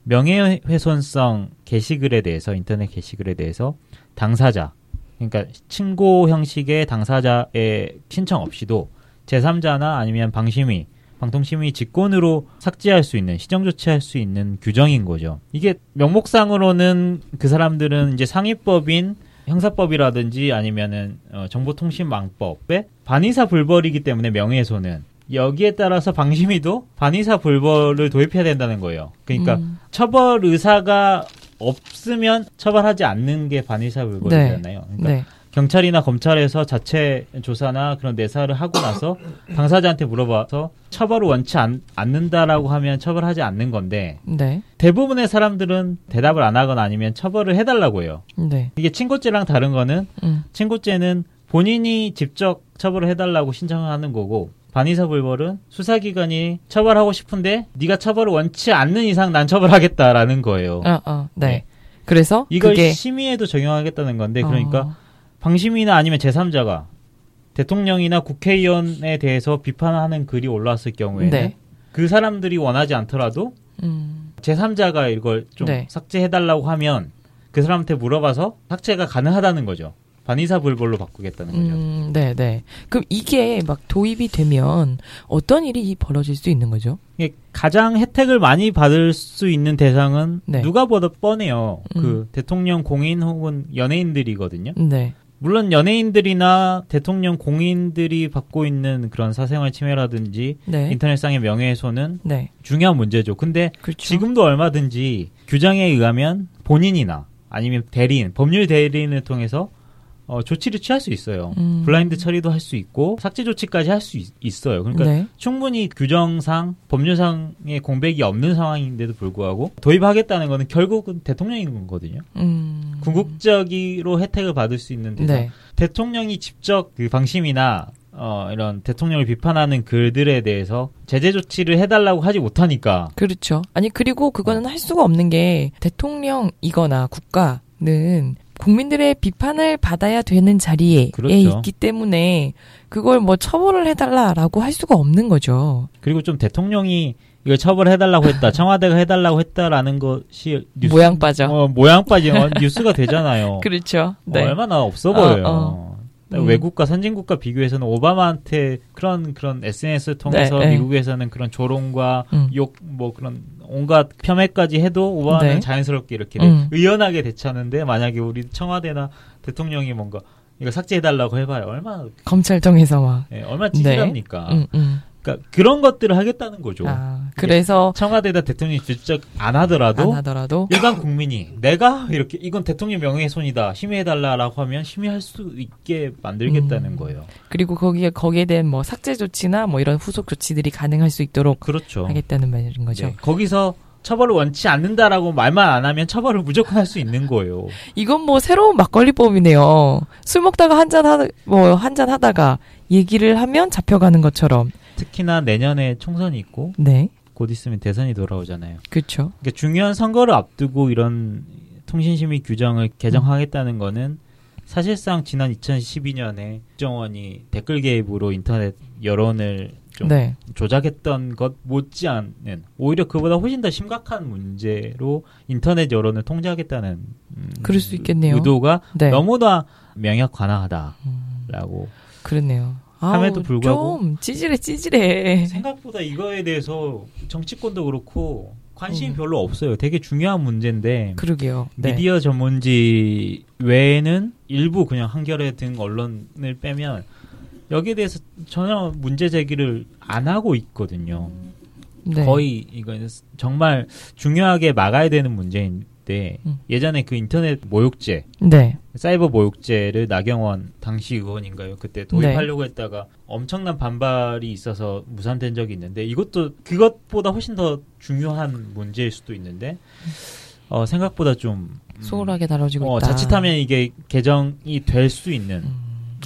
명예훼손성 게시글에 대해서 인터넷 게시글에 대해서 당사자, 그러니까 친고 형식의 당사자의 신청 없이도 제3자나 아니면 방심위, 방통심의 직권으로 삭제할 수 있는 시정 조치할 수 있는 규정인 거죠. 이게 명목상으로는 그 사람들은 이제 상위법인 형사법이라든지 아니면은 어, 정보통신망법에 반의사 불벌이기 때문에 명예훼손은 여기에 따라서 방심위도 반의사 불벌을 도입해야 된다는 거예요. 그러니까 음. 처벌 의사가 없으면 처벌하지 않는 게 반의사 불벌이잖아요. 그러니까 네. 경찰이나 검찰에서 자체 조사나 그런 내사를 하고 나서 당사자한테 물어봐서 처벌을 원치 않, 않는다라고 하면 처벌하지 않는 건데 네. 대부분의 사람들은 대답을 안 하거나 아니면 처벌을 해달라고 해요. 네. 이게 친고죄랑 다른 거는 음. 친고죄는 본인이 직접 처벌을 해달라고 신청을 하는 거고 반의사 불벌은 수사기관이 처벌하고 싶은데 네가 처벌을 원치 않는 이상 난 처벌하겠다라는 거예요. 어, 어. 네. 네. 그래서 이걸 그게 심의에도 적용하겠다는 건데 그러니까 어, 방심이나 아니면 제3자가 대통령이나 국회의원에 대해서 비판하는 글이 올라왔을 경우에는 네. 그 사람들이 원하지 않더라도 음. 제3자가 이걸 좀 네. 삭제해달라고 하면 그 사람한테 물어봐서 삭제가 가능하다는 거죠. 반의사 불벌로 바꾸겠다는 거죠. 음, 네, 네. 그럼 이게 막 도입이 되면 어떤 일이 벌어질 수 있는 거죠? 이게 가장 혜택을 많이 받을 수 있는 대상은 네. 누가 보다 뻔해요. 음. 그 대통령 공인 혹은 연예인들이거든요. 네. 물론 연예인들이나 대통령 공인들이 받고 있는 그런 사생활 침해라든지 네. 인터넷상의 명예훼손은 네. 중요한 문제죠. 근데 그렇죠. 지금도 얼마든지 규정에 의하면 본인이나 아니면 대리인, 법률 대리인을 통해서 어, 조치를 취할 수 있어요. 음. 블라인드 처리도 할 수 있고 삭제 조치까지 할 수 있어요. 그러니까 네. 충분히 규정상 법률상의 공백이 없는 상황인데도 불구하고 도입하겠다는 거는 결국은 대통령인 거거든요. 음. 궁극적으로 혜택을 받을 수 있는 대상. 네. 대통령이 직접 그 방심이나 어, 이런 대통령을 비판하는 글들에 대해서 제재 조치를 해달라고 하지 못하니까 그렇죠. 아니 그리고 그거는 할 수가 없는 게 대통령이거나 국가 는 국민들의 비판을 받아야 되는 자리에 그렇죠. 있기 때문에 그걸 뭐 처벌을 해달라라고 할 수가 없는 거죠. 그리고 좀 대통령이 이걸 처벌해달라고 했다, 청와대가 해달라고 했다라는 것이 뉴스, 모양 빠져. 어, 모양 빠진 어, 뉴스가 되잖아요. 그렇죠. 어, 얼마나 없어 어, 보여요. 어. 음. 외국과 선진국가 비교해서는 오바마한테 그런 그런 SNS를 통해서 네, 네. 미국에서는 그런 조롱과 음. 욕뭐 그런 온갖 폄훼까지 해도 오바마는 네. 자연스럽게 이렇게 음. 의연하게 대처하는데 만약에 우리 청와대나 대통령이 뭔가 이거 삭제해달라고 해봐요 얼마나 검찰청에서 막. 예, 얼마나 찌질합니까? 음, 음. 그러니까 그런 것들을 하겠다는 거죠. 아, 그래서 청와대나 대통령이 직접 안 하더라도 안 하더라도 일반 국민이 내가 이렇게 이건 대통령 명예훼손이다 심의해달라라고 하면 심의할 수 있게 만들겠다는 음. 거예요. 그리고 거기에 거기에 대한 뭐 삭제 조치나 뭐 이런 후속 조치들이 가능할 수 있도록 그렇죠. 하겠다는 말인 거죠. 네, 거기서 처벌을 원치 않는다라고 말만 안 하면 처벌을 무조건 할 수 있는 거예요. 이건 뭐 새로운 막걸리법이네요. 술 먹다가 한잔 하, 뭐 한잔 하다가 얘기를 하면 잡혀가는 것처럼. 특히나 내년에 총선이 있고 네. 곧 있으면 대선이 돌아오잖아요. 그렇죠. 그러니까 중요한 선거를 앞두고 이런 통신심의 규정을 개정하겠다는 거는 사실상 지난 2012년에 국정원이 댓글 개입으로 인터넷 여론을 좀 네. 조작했던 것 못지않은 오히려 그보다 훨씬 더 심각한 문제로 인터넷 여론을 통제하겠다는 음, 그럴 수 있겠네요. 의도가 네. 너무나 명약 관화하다라고 음, 그렇네요. 함에도 불구하고 좀 찌질해 찌질해. 생각보다 이거에 대해서 정치권도 그렇고 관심이 음. 별로 없어요. 되게 중요한 문제인데 그러게요. 네. 미디어 전문지 외에는 일부 그냥 한겨레 등 언론을 빼면 여기에 대해서 전혀 문제 제기를 안 하고 있거든요. 네. 거의 이거는 정말 중요하게 막아야 되는 문제인 데 음. 예전에 그 인터넷 모욕죄, 네. 사이버 모욕죄를 나경원 당시 의원인가요? 그때 도입하려고 했다가 엄청난 반발이 있어서 무산된 적이 있는데 이것도 그것보다 훨씬 더 중요한 문제일 수도 있는데 어, 생각보다 좀 음, 소홀하게 다뤄지고 어, 있다. 자칫하면 이게 개정이 될 수 있는 음.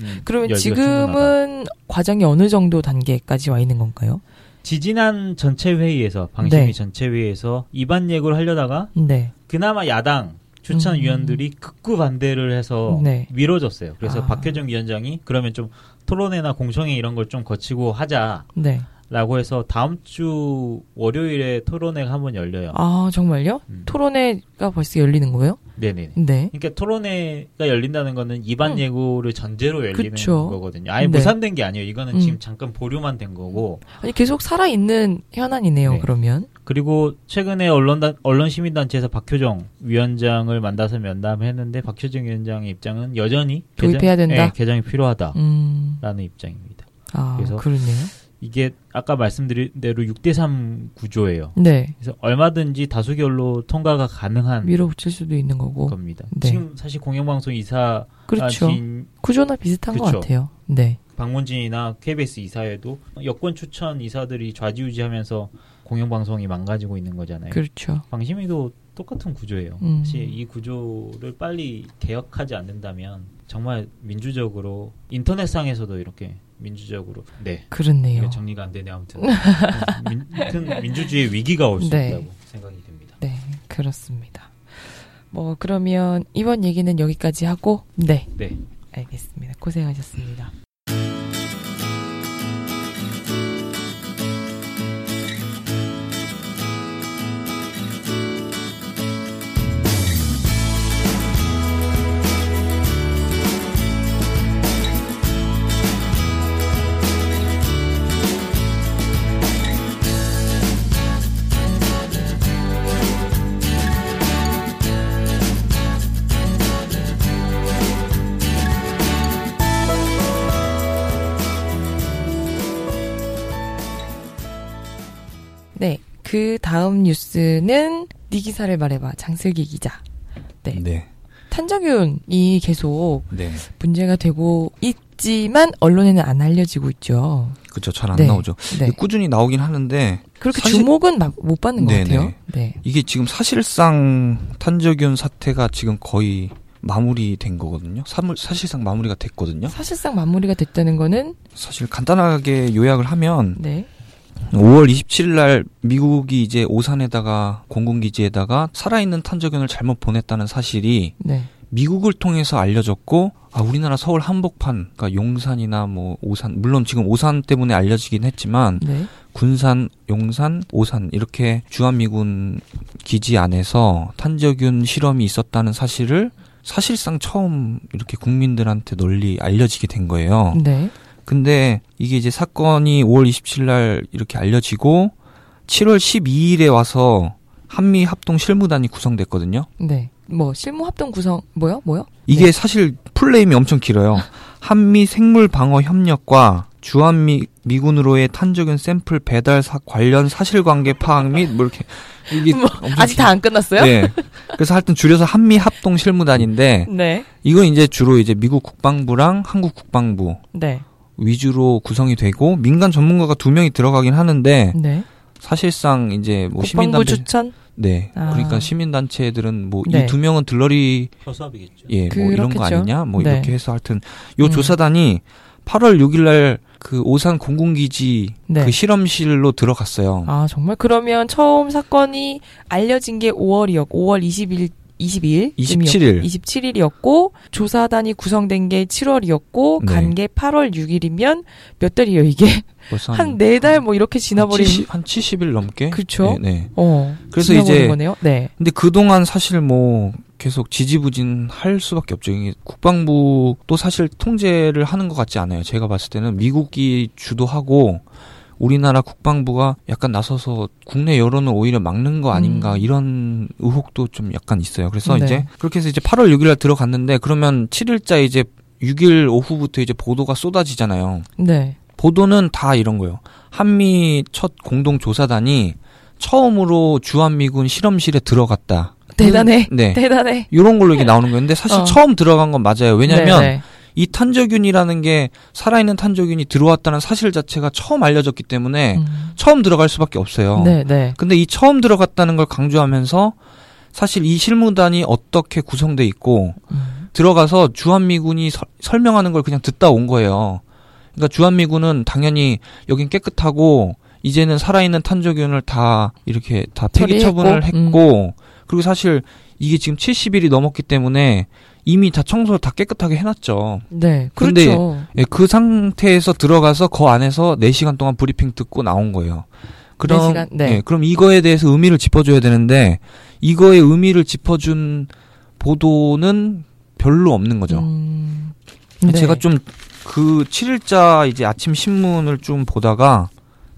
음, 그러면. 지금은 과정이 어느 정도 단계까지 와 있는 건가요? 지지난 전체 회의에서 방심위 네. 전체 회의에서 입안 예고를 하려다가 네. 그나마 야당 추천 음. 위원들이 극구 반대를 해서 네. 미뤄졌어요. 그래서 아. 박효정 위원장이 그러면 좀 토론회나 공청회 이런 걸 좀 거치고 하자라고 네. 해서 다음 주 월요일에 토론회가 한번 열려요. 아, 정말요? 음. 토론회가 벌써 열리는 거예요? 네네. 네. 그러니까 토론회가 열린다는 거는 입안 음. 예고를 전제로 열리는 그쵸. 거거든요. 아예 네. 무산된 게 아니에요. 이거는 음. 지금 잠깐 보류만 된 거고. 아니, 계속 살아 있는 현안이네요, 네. 그러면. 그리고 최근에 언론단 언론 시민단체에서 박효정 위원장을 만나서 면담했는데 박효정 위원장의 입장은 여전히 도입해야 된다? 네, 개정이 필요하다라는 음. 입장입니다. 아, 그래서- 그러네요. 이게 아까 말씀드린 대로 6대3 구조예요. 네. 그래서 얼마든지 다수결로 통과가 가능한 밀어붙일 수도 있는 거고. 겁니다. 네. 지금 사실 공영방송 이사 그렇죠. 진 구조나 비슷한 것 그쵸. 같아요. 네. 박문진이나 KBS 이사회도 여권 추천 이사들이 좌지우지하면서 공영방송이 망가지고 있는 거잖아요. 그렇죠. 방심위도 똑같은 구조예요. 음. 사실 이 구조를 빨리 개혁하지 않는다면 정말 민주적으로 인터넷상에서도 이렇게 민주적으로 네 그렇네요. 정리가 안 되네 아무튼 민, 큰 민주주의 위기가 올수 네. 있다고 생각이 듭니다. 네, 그렇습니다. 뭐 그러면 이번 얘기는 여기까지 하고 네, 네. 알겠습니다. 고생하셨습니다. 그 다음 뉴스는 네 기사를 말해봐 장슬기 기자. 네. 네. 탄저균이 계속 네. 문제가 되고 있지만 언론에는 안 알려지고 있죠. 그렇죠. 잘안 네. 나오죠. 네. 꾸준히 나오긴 하는데 그렇게 사실- 주목은 막 못 받는 것 네네. 같아요. 네. 이게 지금 사실상 탄저균 사태가 지금 거의 마무리된 거거든요. 사물, 사실상 마무리가 됐거든요. 사실상 마무리가 됐다는 거는 사실 간단하게 요약을 하면 네. 5월 27일 날 미국이 이제 오산에다가 공군기지에다가 살아있는 탄저균을 잘못 보냈다는 사실이 네. 미국을 통해서 알려졌고 아 우리나라 서울 한복판 그러니까 용산이나 뭐 오산 물론 지금 오산 때문에 알려지긴 했지만 네. 군산, 용산, 오산 이렇게 주한미군 기지 안에서 탄저균 실험이 있었다는 사실을 사실상 처음 이렇게 국민들한테 널리 알려지게 된 거예요. 네. 근데 이게 이제 사건이 5월 27일 날 이렇게 알려지고 7월 12일에 와서 한미 합동 실무단이 구성됐거든요. 네. 뭐 실무 합동 구성 뭐요? 뭐요? 이게 네. 사실 풀네임이 엄청 길어요. 한미 생물 방어 협력과 주한미 미군으로의 탄저균 샘플 배달 사, 관련 사실관계 파악 및 뭐 이렇게 이게 뭐, 아직 길- 다안 끝났어요? 네. 그래서 하여튼 줄여서 한미 합동 실무단인데 네. 이건 이제 주로 이제 미국 국방부랑 한국 국방부 네. 위주로 구성이 되고 민간 전문가가 두 명이 들어가긴 하는데 네. 사실상 이제 뭐 시민단체 추천? 네 아. 그러니까 시민단체들은 뭐이 네. 두 명은 들러리 허수아비겠죠. 예뭐 이런 거. 아니냐 뭐 네. 이렇게 해서 하여튼 요 음. 조사단이 8월 6일날 그 오산 공군기지 네. 그 실험실로 들어갔어요. 아, 정말 그러면 처음 사건이 알려진 게 5월이었고 5월 20일 22일 27일. 27일이었고 조사단이 구성된 게 7월이었고 네. 간게 8월 6일이면 몇 달이에요, 이게? 벌써 한네 달 뭐 이렇게 지나버린 70, 한 70일 넘게. 그쵸. 네, 네. 어. 그래서 이제 거네요. 네. 근데 그동안 사실 뭐 계속 지지부진 할 수밖에 없죠. 국방부도 사실 통제를 하는 것 같지 않아요. 제가 봤을 때는 미국이 주도하고 우리나라 국방부가 약간 나서서 국내 여론을 오히려 막는 거 아닌가 음. 이런 의혹도 좀 약간 있어요. 그래서 네. 이제 그렇게 해서 이제 8월 6일 날 들어갔는데 그러면 7일자 이제 6일 오후부터 이제 보도가 쏟아지잖아요. 네. 보도는 다 이런 거예요. 한미 첫 공동 조사단이 처음으로 주한미군 실험실에 들어갔다. 대단해. 네. 대단해. 이런 걸로 이게 나오는 건데 사실 어. 처음 들어간 건 맞아요. 왜냐면 네, 네. 이 탄저균이라는 게 살아있는 탄저균이 들어왔다는 사실 자체가 처음 알려졌기 때문에 음. 처음 들어갈 수밖에 없어요. 네, 네. 근데 이 처음 들어갔다는 걸 강조하면서 사실 이 실무단이 어떻게 구성돼 있고 음. 들어가서 주한미군이 서- 설명하는 걸 그냥 듣다 온 거예요. 그러니까 주한미군은 당연히 여긴 깨끗하고 이제는 살아있는 탄저균을 다 이렇게 다 폐기 처분을 했고 그리고 사실 이게 지금 70일이 넘었기 때문에 이미 다 청소를 다 깨끗하게 해놨죠. 네. 그렇죠. 예, 그 상태에서 들어가서 그 안에서 4시간 동안 브리핑 듣고 나온 거예요. 그럼, 네 시간, 네. 예, 그럼 이거에 대해서 의미를 짚어줘야 되는데, 이거의 의미를 짚어준 보도는 별로 없는 거죠. 음, 네. 제가 좀 그 7일자 이제 아침 신문을 좀 보다가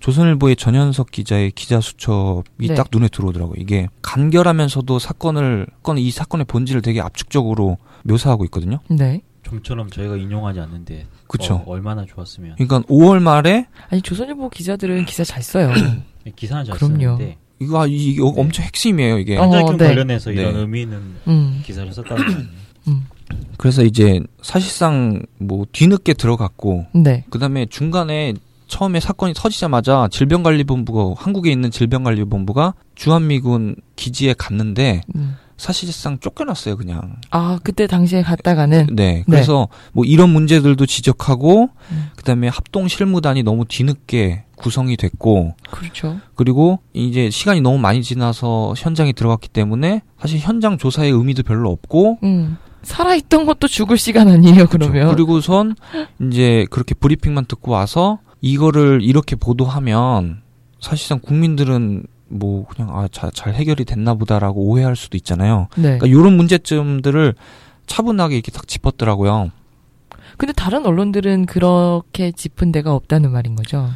조선일보의 전현석 기자의 기자 수첩이 네. 딱 눈에 들어오더라고요. 이게 간결하면서도 사건을, 건이 사건의 본질을 되게 압축적으로 묘사하고 있거든요. 네. 좀처럼 저희가 인용하지 않는데 그쵸. 어, 얼마나 좋았으면 그러니까 5월 말에 아니 조선일보 기자들은 기사 잘 써요. 기사는 잘 그럼요. 쓰는데 이거 아, 이게 엄청 핵심이에요 이게. 어, 한자균 네. 관련해서 이런 네. 의미는 음, 기사를 썼다는 거? 음, 그래서 이제 사실상 뭐 뒤늦게 들어갔고 네. 그다음에 중간에 처음에 사건이 터지자마자 질병관리본부가 한국에 있는 질병관리본부가 주한미군 기지에 갔는데 음. 사실상 쫓겨났어요 그냥. 아 그때 당시에 갔다가는 네. 그래서 뭐 이런 문제들도 지적하고 음. 그 다음에 합동 실무단이 너무 뒤늦게 구성이 됐고 그렇죠. 그리고 이제 시간이 너무 많이 지나서 현장에 들어갔기 때문에 사실 현장 조사의 의미도 별로 없고 음. 살아있던 것도 죽을 시간 아니에요 그러면. 그렇죠. 그리고선 이제 그렇게 브리핑만 듣고 와서 이거를 이렇게 보도하면 사실상 국민들은 뭐 그냥 아잘 해결이 됐나 보다라고 오해할 수도 있잖아요. 네. 그러니까 이런 문제점들을 차분하게 이렇게 딱 짚었더라고요. 근데 다른 언론들은 그렇게 짚은 데가 없다는 말인 거죠.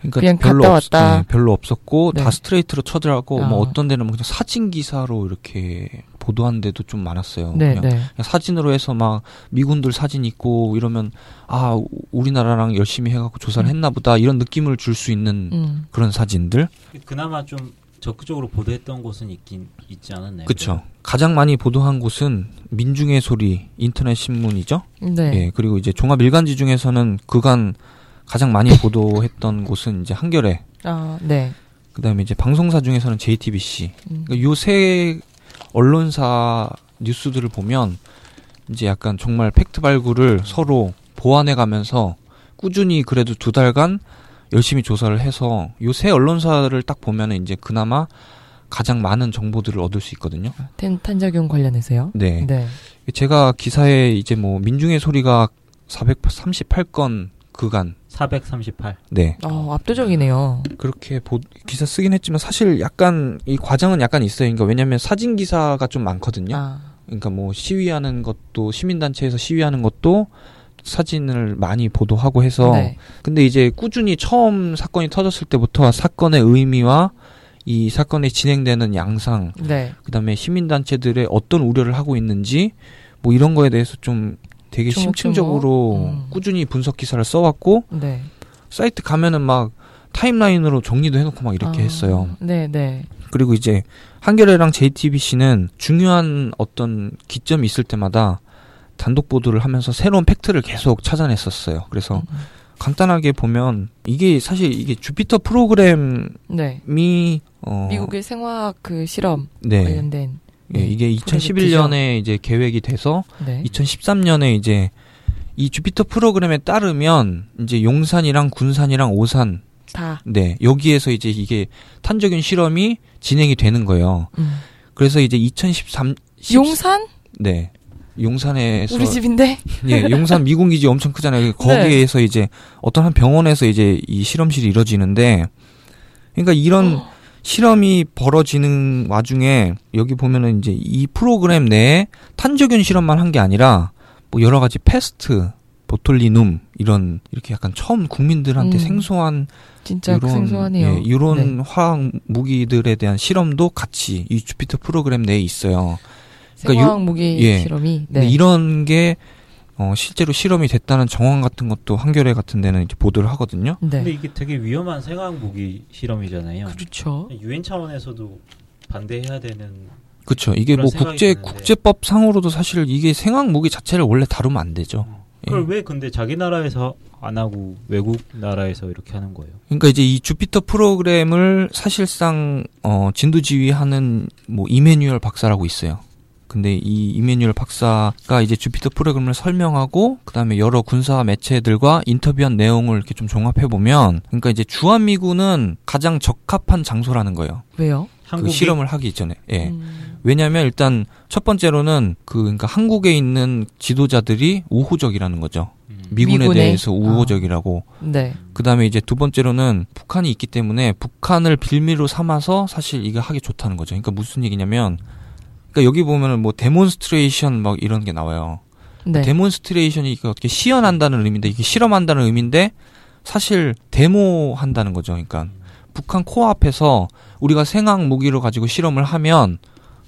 그러니까 그냥 별로 갔다 없, 왔다. 네, 별로 없었고 네. 다 스트레이트로 쳐들어가고 아. 뭐 어떤 데는 뭐 그냥 사진 기사로 이렇게 보도한 데도 좀 많았어요. 네, 그냥 네. 그냥 사진으로 해서 막 미군들 사진 있고 이러면 아 우- 우리나라랑 열심히 해갖고 조사를 음. 했나 보다 이런 느낌을 줄 수 있는 음. 그런 사진들 그나마 좀 적극적으로 보도했던 곳은 있긴 있지 않았나요? 그쵸 가장 많이 보도한 곳은 민중의 소리 인터넷 신문이죠 네. 예 그리고 이제 종합 일간지 중에서는 그간 가장 많이 보도했던 곳은 이제 한겨레 아, 네. 그다음에 이제 방송사 중에서는 JTBC 음. 요세 언론사 뉴스들을 보면 이제 약간 정말 팩트 발굴을 서로 보완해 가면서 꾸준히 그래도 두 달간 열심히 조사를 해서 요세 언론사를 딱 보면은 이제 그나마 가장 많은 정보들을 얻을 수 있거든요. 탄, 탄자균 관련해서요. 네. 네. 제가 기사에 이제 뭐 민중의 소리가 438건 그간 438. 네. 어, 압도적이네요. 그렇게 보, 기사 쓰긴 했지만 사실 약간 이 과정은 약간 있어요. 그러니까 왜냐면 사진 기사가 좀 많거든요. 아, 그러니까 뭐 시위하는 것도 시민단체에서 시위하는 것도 사진을 많이 보도하고 해서 네. 근데 이제 꾸준히 처음 사건이 터졌을 때부터 사건의 의미와 이 사건이 진행되는 양상 네. 그다음에 시민단체들의 어떤 우려를 하고 있는지 뭐 이런 거에 대해서 좀 되게 조목조목? 심층적으로 음. 꾸준히 분석 기사를 써왔고 네. 사이트 가면은 막 타임라인으로 정리도 해놓고 막 이렇게 아, 했어요. 네, 네. 그리고 이제 한겨레랑 JTBC는 중요한 어떤 기점이 있을 때마다 단독 보도를 하면서 새로운 팩트를 계속 찾아냈었어요. 그래서 음, 간단하게 보면 이게 사실 이게 주피터 프로그램이 네. 어 미국의 생화학 그 실험 네. 관련된 예, 이게 2011년에 이제 계획이 돼서 네. 2013년에 이제 이 주피터 프로그램에 따르면 이제 용산이랑 군산이랑 오산 다. 네 여기에서 이제 이게 탄저균 실험이 진행이 되는 거예요. 음. 그래서 이제 2013 용산? 네 용산에서 우리 집인데? 예 용산 미군 기지 엄청 크잖아요. 거기에서 이제 어떤 한 병원에서 이제 이 실험실이 이루어지는데 그러니까 이런 실험이 벌어지는 와중에 여기 보면은 이제 이 프로그램 내에 탄저균 실험만 한 게 아니라 뭐 여러 가지 패스트, 보톨리눔 이런 이렇게 약간 처음 국민들한테 음. 생소한 진짜 이런 생소하네요. 예, 이런 네. 화학 무기들에 대한 실험도 같이 이 주피터 프로그램 내에 있어요. 그러니까 생화학 무기 예. 실험이. 네. 이런 게 어, 실제로 실험이 됐다는 정황 같은 것도 한겨레 같은 데는 이제 보도를 하거든요. 근데 네. 이게 되게 위험한 생화학 무기 실험이잖아요. 그렇죠. 유엔 차원에서도 반대해야 되는 그렇죠. 이게 뭐 국제 드는데. 국제법 상으로도 사실 이게 생학 무기 자체를 원래 다루면 안 되죠. 그걸 예. 왜 근데 자기 나라에서 안 하고 외국 나라에서 이렇게 하는 거예요? 그러니까 이제 이 주피터 프로그램을 사실상 어 진두지휘하는 뭐 이메뉴얼 박사라고 있어요. 근데 이 이메뉴얼 박사가 이제 주피터 프로그램을 설명하고 그다음에 여러 군사 매체들과 인터뷰한 내용을 이렇게 좀 종합해 보면 그러니까 이제 주한미군은 가장 적합한 장소라는 거예요. 왜요? 그 한국이 실험을 하기 전에. 예. 음, 왜냐하면 일단 첫 번째로는 그 그러니까 한국에 있는 지도자들이 우호적이라는 거죠. 음. 미군에 미군에? 대해서 우호적이라고. 네. 그다음에 이제 두 번째로는 북한이 있기 때문에 북한을 빌미로 삼아서 사실 이게 하기 좋다는 거죠. 그러니까 무슨 얘기냐면 그러니까 여기 보면은 뭐 demonstration 막 이런 게 나와요. 네. demonstration이 이게 어떻게 시연한다는 의미인데 이게 실험한다는 의미인데 사실 데모한다는 거죠. 그러니까 북한 코앞에서 우리가 생화학 무기를 가지고 실험을 하면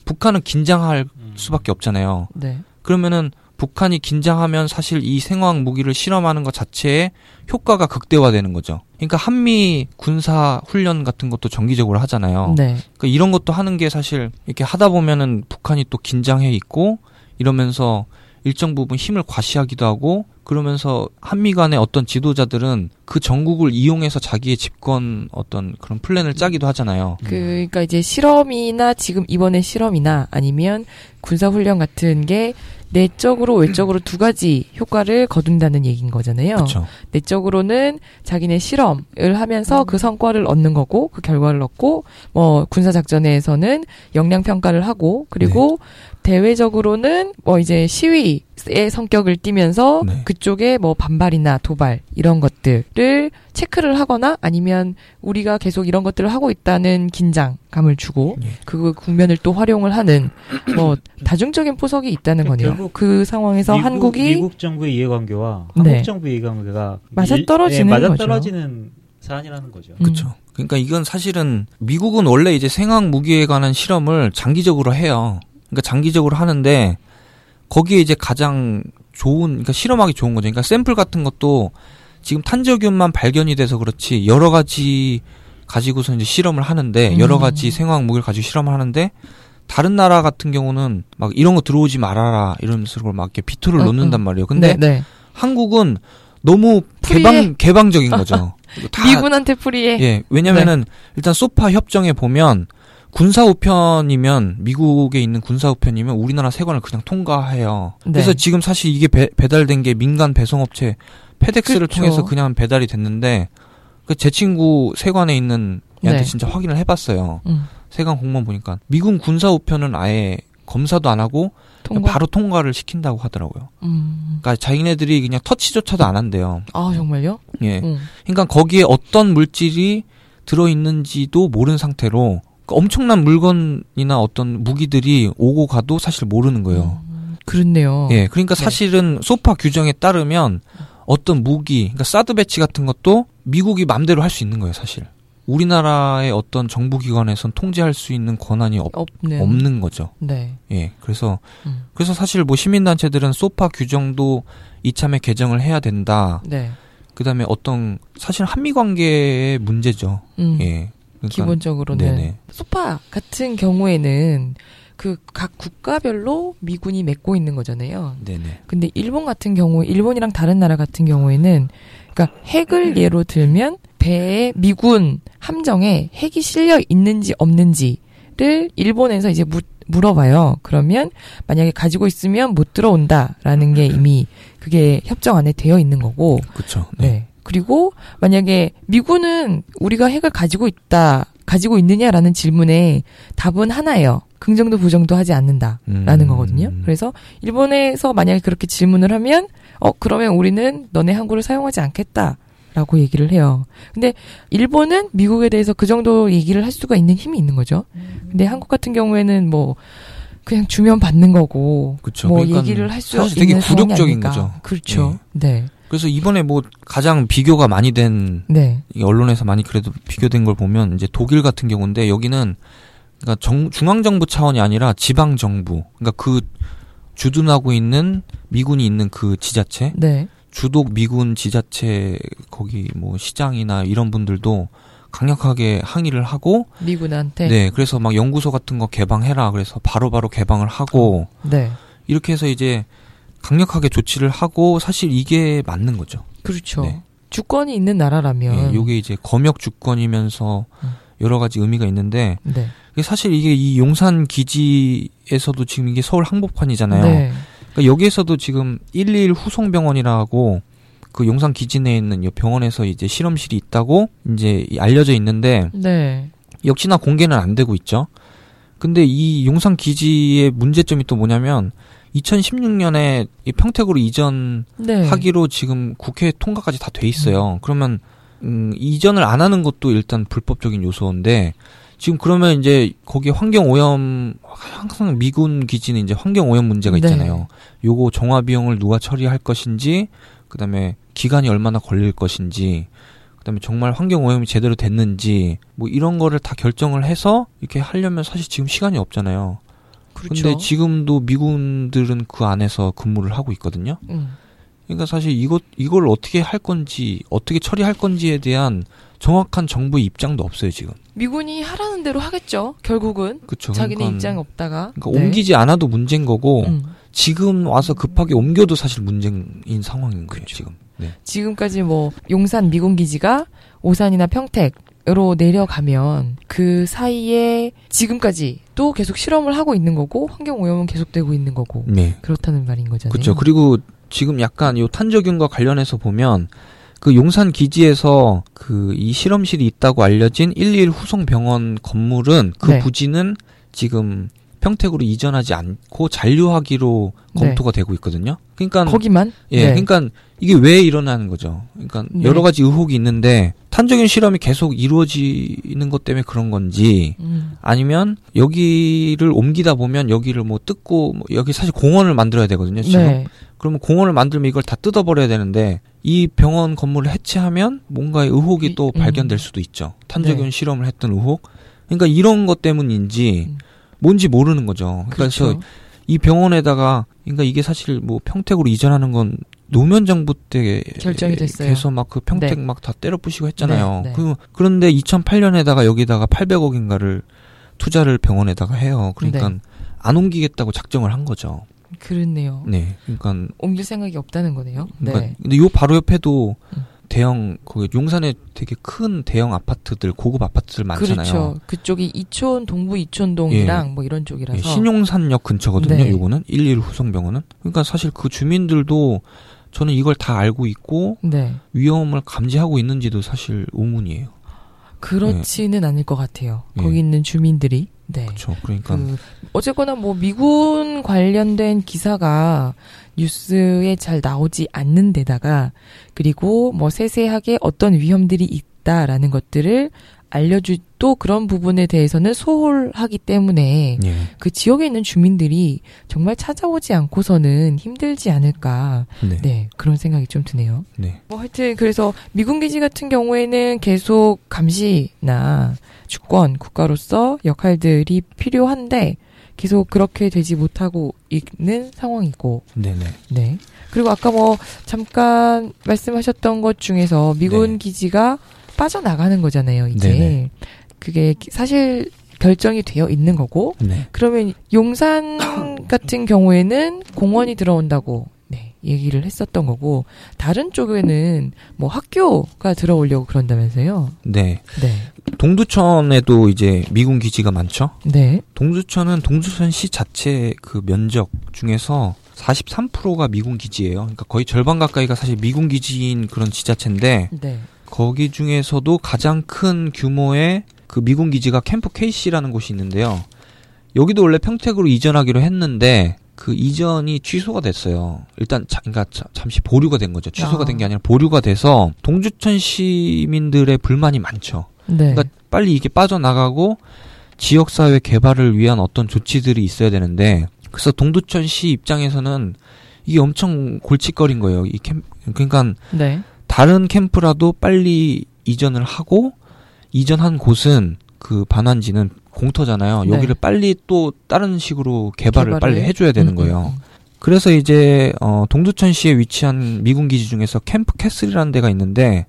북한은 긴장할 음. 수밖에 없잖아요. 네. 그러면은 북한이 긴장하면 사실 이 생화학 무기를 실험하는 것 자체에 효과가 극대화되는 거죠. 그러니까 한미 군사 훈련 같은 것도 정기적으로 하잖아요. 네. 그러니까 이런 것도 하는 게 사실 이렇게 하다 보면은 북한이 또 긴장해 있고 이러면서 일정 부분 힘을 과시하기도 하고 그러면서 한미 간의 어떤 지도자들은 그 전국을 이용해서 자기의 집권 어떤 그런 플랜을 짜기도 하잖아요. 그, 그러니까 이제 실험이나 지금 이번에 실험이나 아니면 군사훈련 같은 게 내적으로 외적으로 두 가지 효과를 거둔다는 얘기인 거잖아요. 그렇죠. 내적으로는 자기네 실험을 하면서 그 성과를 얻는 거고 그 결과를 얻고 뭐 군사 작전에서는 역량 평가를 하고 그리고 대외적으로는 뭐 이제 시위의 성격을 띠면서 네. 그쪽에 뭐 반발이나 도발 이런 것들을 체크를 하거나 아니면 우리가 계속 이런 것들을 하고 있다는 긴장감을 주고 예. 그 국면을 또 활용을 하는 뭐 다중적인 포석이 있다는 그 거네요. 결국 그 상황에서 미국, 한국이 미국 정부의 이해관계와 네. 한국 정부의 이해관계가 맞아 떨어지는 맞아 거죠. 떨어지는 사안이라는 거죠. 음. 그렇죠. 그러니까 이건 사실은 미국은 원래 이제 생학 무기에 관한 실험을 장기적으로 해요. 그러니까 장기적으로 하는데 거기에 이제 가장 좋은 그러니까 실험하기 좋은 거죠. 그러니까 샘플 같은 것도 지금 탄저균만 발견이 돼서 그렇지 여러 가지 가지고서 이제 실험을 하는데 여러 음. 가지 생화학 무기를 가지고 실험을 하는데 다른 나라 같은 경우는 막 이런 거 들어오지 말아라 이러면서 그걸 막 이렇게 비토를 어, 놓는단 어. 말이에요. 근데 네, 네. 한국은 너무 free해. 개방 개방적인 거죠. 다 미군한테 free해. 예, 왜냐면은 일단 소파 협정에 보면 군사 우편이면 미국에 있는 군사 우편이면 우리나라 세관을 그냥 통과해요. 네. 그래서 지금 사실 이게 배, 배달된 게 민간 배송업체 페덱스를 그쵸. 통해서 그냥 배달이 됐는데 그 제 친구 세관에 있는 애한테 네. 진짜 확인을 해봤어요. 음, 세관 공무원 보니까 미군 군사 우편은 아예 검사도 안 하고 통과. 바로 통과를 시킨다고 하더라고요. 음. 그러니까 자기네들이 그냥 터치조차도 안 한대요. 아 정말요? 예. 음. 그러니까 거기에 어떤 물질이 들어 있는지도 모르는 상태로 그 엄청난 물건이나 어떤 무기들이 오고 가도 사실 모르는 거예요. 음, 그렇네요. 예, 그러니까 네. 사실은 소파 규정에 따르면 어떤 무기, 그러니까 사드 배치 같은 것도 미국이 맘대로 할 수 있는 거예요, 사실. 우리나라의 어떤 정부 기관에선 통제할 수 있는 권한이 없, 없는. 없는 거죠. 네. 예, 그래서 음. 그래서 사실 뭐 시민 단체들은 소파 규정도 이참에 개정을 해야 된다. 네. 그다음에 어떤 사실 한미 관계의 문제죠. 음. 예. 그러니까 기본적으로는 네네. 소파 같은 경우에는 그 각 국가별로 미군이 맺고 있는 거잖아요. 네네. 근데 일본 같은 경우, 일본이랑 다른 나라 같은 경우에는, 그러니까 핵을 예로 들면 배에 미군 함정에 핵이 실려 있는지 없는지를 일본에서 이제 묻, 물어봐요. 그러면 만약에 가지고 있으면 못 들어온다라는 게 이미 그게 협정 안에 되어 있는 거고, 그렇죠. 네. 그리고 만약에 미군은 우리가 핵을 가지고 있다, 가지고 있느냐라는 질문에 답은 하나예요. 긍정도 부정도 하지 않는다라는 음. 거거든요. 그래서 일본에서 만약에 그렇게 질문을 하면 어 그러면 우리는 너네 항구를 사용하지 않겠다 라고 얘기를 해요. 근데 일본은 미국에 대해서 그 정도 얘기를 할 수가 있는 힘이 있는 거죠. 근데 한국 같은 경우에는 뭐 그냥 주면 받는 거고 그쵸. 뭐 그러니까 얘기를 할수 되게 있는 상황이 굴욕적인. 거죠. 그렇죠. 네. 그래서 이번에 뭐 가장 비교가 많이 된 네. 이 언론에서 많이 그래도 비교된 걸 보면 이제 독일 같은 경우인데 여기는 그러니까 정, 중앙 정부 차원이 아니라 지방 정부. 그러니까 그 주둔하고 있는 미군이 있는 그 지자체, 네. 주독 미군 지자체 거기 뭐 시장이나 이런 분들도 강력하게 항의를 하고 미군한테 네, 그래서 막 연구소 같은 거 개방해라 그래서 바로바로 개방을 하고 네. 이렇게 해서 이제 강력하게 조치를 하고 사실 이게 맞는 거죠. 그렇죠. 네. 주권이 있는 나라라면 예, 요게 이제 검역 주권이면서 음. 여러 가지 의미가 있는데 네. 이게 사실 이게 이 용산 기지에서도 지금 이게 서울 항복판이잖아요. 네. 그러니까 여기에서도 지금 121 후송병원이라고 그 용산 기지 내에 있는 이 병원에서 이제 실험실이 있다고 이제 알려져 있는데 네. 역시나 공개는 안 되고 있죠. 근데 이 용산 기지의 문제점이 또 뭐냐면 2016년에 이 평택으로 이전하기로 네. 지금 국회 통과까지 다 돼 있어요. 그러면 음, 이전을 안 하는 것도 일단 불법적인 요소인데 지금 그러면 이제 거기 환경 오염 항상 미군 기지는 이제 환경 오염 문제가 네. 있잖아요. 요거 정화 비용을 누가 처리할 것인지 그다음에 기간이 얼마나 걸릴 것인지 그다음에 정말 환경 오염이 제대로 됐는지 뭐 이런 거를 다 결정을 해서 이렇게 하려면 사실 지금 시간이 없잖아요. 그렇죠. 근데 지금도 미군들은 그 안에서 근무를 하고 있거든요. 음. 그러니까 사실 이것 이걸 어떻게 할 건지 어떻게 처리할 건지에 대한 정확한 정부의 입장도 없어요 지금. 미군이 하라는 대로 하겠죠. 결국은 그렇죠. 자기네 그러니까, 입장이 없다가 그러니까 옮기지 않아도 문제인 거고 음. 지금 와서 급하게 옮겨도 사실 문제인 상황인 거예요 지금. 네. 지금까지 뭐 용산 미군 기지가 오산이나 평택 으로 내려가면 그 사이에 지금까지 또 계속 실험을 하고 있는 거고 환경 오염은 계속되고 있는 거고 네. 그렇다는 말인 거잖아요. 그렇죠. 그리고 지금 약간 요 탄저균과 관련해서 보면 그 용산 기지에서 그 이 실험실이 있다고 알려진 121 후송병원 건물은 그 네. 부지는 지금 평택으로 이전하지 않고 잔류하기로 네. 검토가 되고 있거든요. 그러니까 거기만 예, 네. 그러니까 이게 왜 일어나는 거죠? 그러니까 네. 여러 가지 의혹이 있는데 탄저균 실험이 계속 이루어지는 것 때문에 그런 건지 음. 아니면 여기를 옮기다 보면 여기를 뭐 뜯고 뭐 여기 사실 공원을 만들어야 되거든요. 지금 네. 그러면 공원을 만들면 이걸 다 뜯어버려야 되는데 이 병원 건물을 해체하면 뭔가의 의혹이 이- 또 음. 발견될 수도 있죠. 탄저균 네. 실험을 했던 의혹. 그러니까 이런 것 때문인지 음. 뭔지 모르는 거죠. 그래서 그렇죠. 이 병원에다가 그러니까 이게 사실 뭐 평택으로 이전하는 건 노무현 정부 때 결정이 됐어요. 해서 막 그 평택 네. 막다 때려 부시고 했잖아요. 네, 네. 그 그런데 2008년에다가 여기다가 800억인가를 투자를 병원에다가 해요. 그러니까 네. 안 옮기겠다고 작정을 한 거죠. 그렇네요. 네. 그러니까 옮길 생각이 없다는 거네요. 그러니까 네. 근데 요 바로 옆에도 음. 대형 그 용산에 되게 큰 대형 아파트들 고급 아파트들 많잖아요. 그렇죠. 그쪽이 이촌 동부 이촌동이랑 뭐 이런 쪽이라서 예, 신용산역 근처거든요. 네. 요거는 11 후성병원은. 그러니까 사실 그 주민들도 저는 이걸 다 알고 있고 네. 위험을 감지하고 있는지도 사실 의문이에요. 그렇지는 않을 것 같아요. 예. 거기 있는 주민들이. 네. 그렇죠. 그러니까 그 어쨌거나 뭐 미군 관련된 기사가 뉴스에 잘 나오지 않는 데다가 그리고 뭐 세세하게 어떤 위험들이 있다라는 것들을 알려주 또 그런 부분에 대해서는 소홀하기 때문에 예. 그 지역에 있는 주민들이 정말 찾아오지 않고서는 힘들지 않을까 네. 네 그런 생각이 좀 드네요. 네. 뭐 하여튼 그래서 미군 기지 같은 경우에는 계속 감시나 주권 국가로서 역할들이 필요한데 계속 그렇게 되지 못하고 있는 상황이고 네, 네. 네 그리고 아까 뭐 잠깐 말씀하셨던 것 중에서 미군 네. 기지가 빠져나가는 거잖아요 이제 네네. 그게 사실 결정이 되어 있는 거고 네. 그러면 용산 같은 경우에는 공원이 들어온다고 네, 얘기를 했었던 거고 다른 쪽에는 뭐 학교가 들어오려고 그런다면서요. 네. 네. 동두천에도 이제 미군 기지가 많죠. 네. 동두천은 동두천시 자체 그 면적 중에서 43%가 미군 기지예요. 그러니까 거의 절반 가까이가 사실 미군 기지인 그런 지자체인데 네. 거기 중에서도 가장 큰 규모의 그 미군 기지가 캠프 KC라는 곳이 있는데요. 여기도 원래 평택으로 이전하기로 했는데 그 이전이 취소가 됐어요. 일단 자, 그러니까 자- 잠시 보류가 된 거죠. 취소가 아. 된게 아니라 보류가 돼서 동주천 시민들의 불만이 많죠. 네. 그러니까 빨리 이게 빠져나가고 지역 사회 개발을 위한 어떤 조치들이 있어야 되는데 그래서 동두천 시 입장에서는 이게 엄청 골칫거린 거예요. 이 캠, 그러니까 네. 다른 캠프라도 빨리 이전을 하고 이전한 곳은 그 반환지는 공터잖아요. 네. 여기를 빨리 또 다른 식으로 개발을, 개발을 빨리 해줘야 되는 음, 거예요. 음, 그래서 이제 어, 동두천시에 위치한 미군 기지 중에서 캠프 캐슬이라는 데가 있는데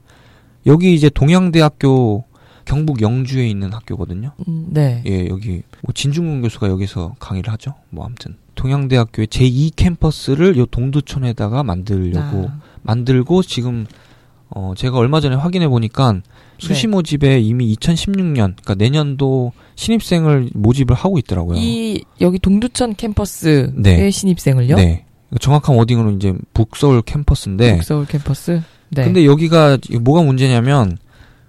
여기 이제 동양대학교 경북 영주에 있는 학교거든요. 음, 네. 예, 여기 뭐 진중근 교수가 여기서 강의를 하죠. 뭐 아무튼 동양대학교의 제2 캠퍼스를 요 동두천에다가 만들려고 아, 만들고 지금 어, 제가 얼마 전에 확인해 보니까 수시 네. 모집에 이미 2016년, 그러니까 내년도 신입생을 모집을 하고 있더라고요. 이 여기 동두천 캠퍼스의 네. 신입생을요? 네. 정확한 워딩으로 이제 북서울 캠퍼스인데. 북서울 캠퍼스. 네. 근데 여기가 뭐가 문제냐면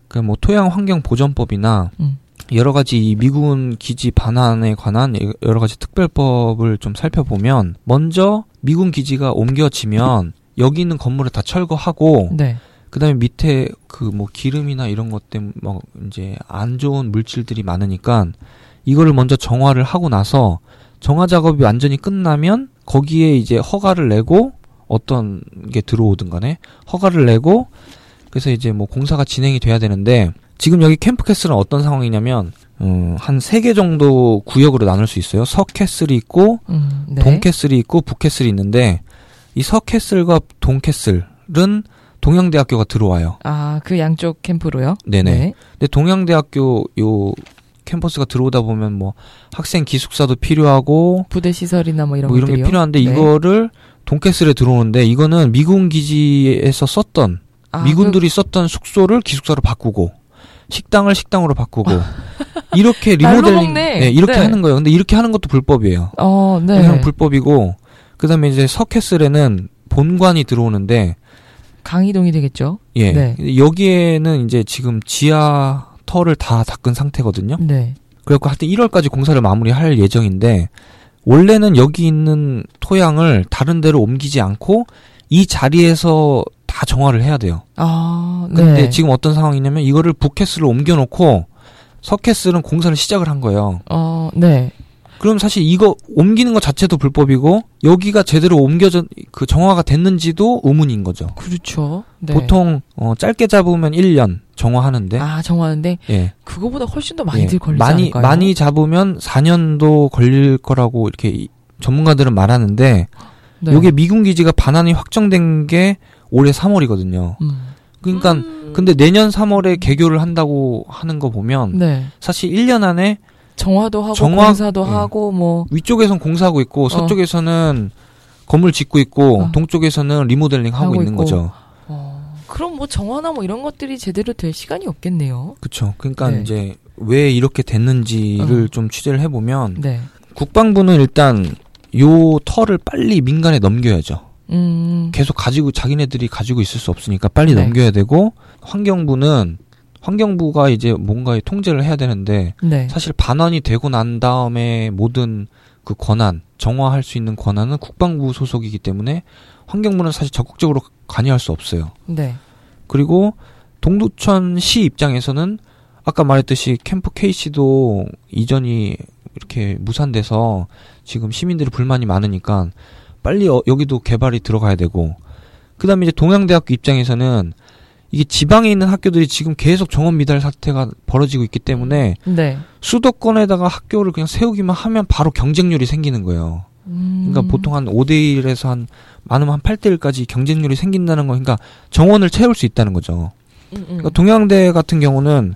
그 뭐 토양 환경 보전법이나 음. 여러 가지 이 미군 기지 반환에 관한 여러 가지 특별법을 좀 살펴보면 먼저 미군 기지가 옮겨지면 여기 있는 건물을 다 철거하고 네. 그다음에 밑에 그 뭐 기름이나 이런 것 때문에 뭐 이제 안 좋은 물질들이 많으니까 이거를 먼저 정화를 하고 나서 정화 작업이 완전히 끝나면 거기에 이제 허가를 내고 어떤 게 들어오든 간에 허가를 내고 그래서 이제 뭐 공사가 진행이 돼야 되는데 지금 여기 캠프캐슬은 어떤 상황이냐면 음, 한 세 개 정도 구역으로 나눌 수 있어요. 서캐슬이 있고 음, 네. 동캐슬이 있고 북캐슬이 있는데 이 서캐슬과 동캐슬은 동양대학교가 들어와요. 아, 그 양쪽 캠프로요? 네네. 네. 근데 동양대학교 요 캠퍼스가 들어오다 보면 뭐 학생 기숙사도 필요하고 부대 시설이나 뭐 이런 뭐 이런 게 것들이요? 필요한데 네. 이거를 동캐슬에 들어오는데 이거는 미군 기지에서 썼던 아, 미군들이 썼던 숙소를 기숙사로 바꾸고 식당을 식당으로 바꾸고 이렇게 리모델링. 네, 이렇게 네. 하는 거예요. 근데 이렇게 하는 것도 불법이에요. 그, 어, 네. 그냥 불법이고 그다음에 이제 서캐슬에는 본관이 들어오는데 강이동이 되겠죠? 예 네. 여기에는 이제 지금 지하 터를 다 닦은 상태거든요. 네. 그래갖고 하여튼 1월까지 공사를 마무리할 예정인데 원래는 여기 있는 토양을 다른 데로 옮기지 않고 이 자리에서 다 정화를 해야 돼요. 아, 네. 근데 지금 어떤 상황이냐면 이거를 북캐슬로 옮겨놓고 서캐슬은 공사를 시작을 한 거예요. 어, 네. 그럼 사실 이거 옮기는 것 자체도 불법이고 여기가 제대로 옮겨져 그 정화가 됐는지도 의문인 거죠. 그렇죠. 네. 보통 어, 짧게 잡으면 1년 정화하는데 아, 정하는데 예. 그거보다 훨씬 더 많이들 예. 걸리지 많이 않을까요? 많이 잡으면 4년도 걸릴 거라고 이렇게 이- 전문가들은 말하는데 네. 요게 미군 기지가 반환이 확정된 게 올해 3월이거든요. 음. 그러니까 음. 근데 내년 3월에 개교를 한다고 하는 거 보면 네. 사실 1년 안에 정화도 하고 정화- 공사도 예. 하고 뭐 위쪽에선 공사하고 있고 서쪽에서는 건물 짓고 있고 어. 동쪽에서는 리모델링 하고, 하고 있는 있고. 거죠. 어, 그럼 뭐 정화나 뭐 이런 것들이 제대로 될 시간이 없겠네요. 그렇죠. 그러니까 네. 이제 왜 이렇게 됐는지를 어. 좀 취재를 해보면 네. 국방부는 일단 요 털을 빨리 민간에 넘겨야죠. 음. 계속 가지고 자기네들이 가지고 있을 수 없으니까 빨리 네. 넘겨야 되고 환경부는 환경부가 이제 뭔가의 통제를 해야 되는데 네. 사실 반환이 되고 난 다음에 모든 그 권한 정화할 수 있는 권한은 국방부 소속이기 때문에 환경부는 사실 적극적으로 관여할 수 없어요. 네. 그리고 동두천 시 입장에서는 아까 말했듯이 캠프 KC도 이전이 이렇게 무산돼서 지금 시민들이 불만이 많으니까 빨리 어- 여기도 개발이 들어가야 되고 그다음에 이제 동양대학교 입장에서는 이게 지방에 있는 학교들이 지금 계속 정원 미달 사태가 벌어지고 있기 때문에 네. 수도권에다가 학교를 그냥 세우기만 하면 바로 경쟁률이 생기는 거예요. 음. 그러니까 보통 한 5대 1에서 한 많으면 한 8대 1까지 경쟁률이 생긴다는 거 그러니까 정원을 채울 수 있다는 거죠. 음, 음. 그러니까 동양대 같은 경우는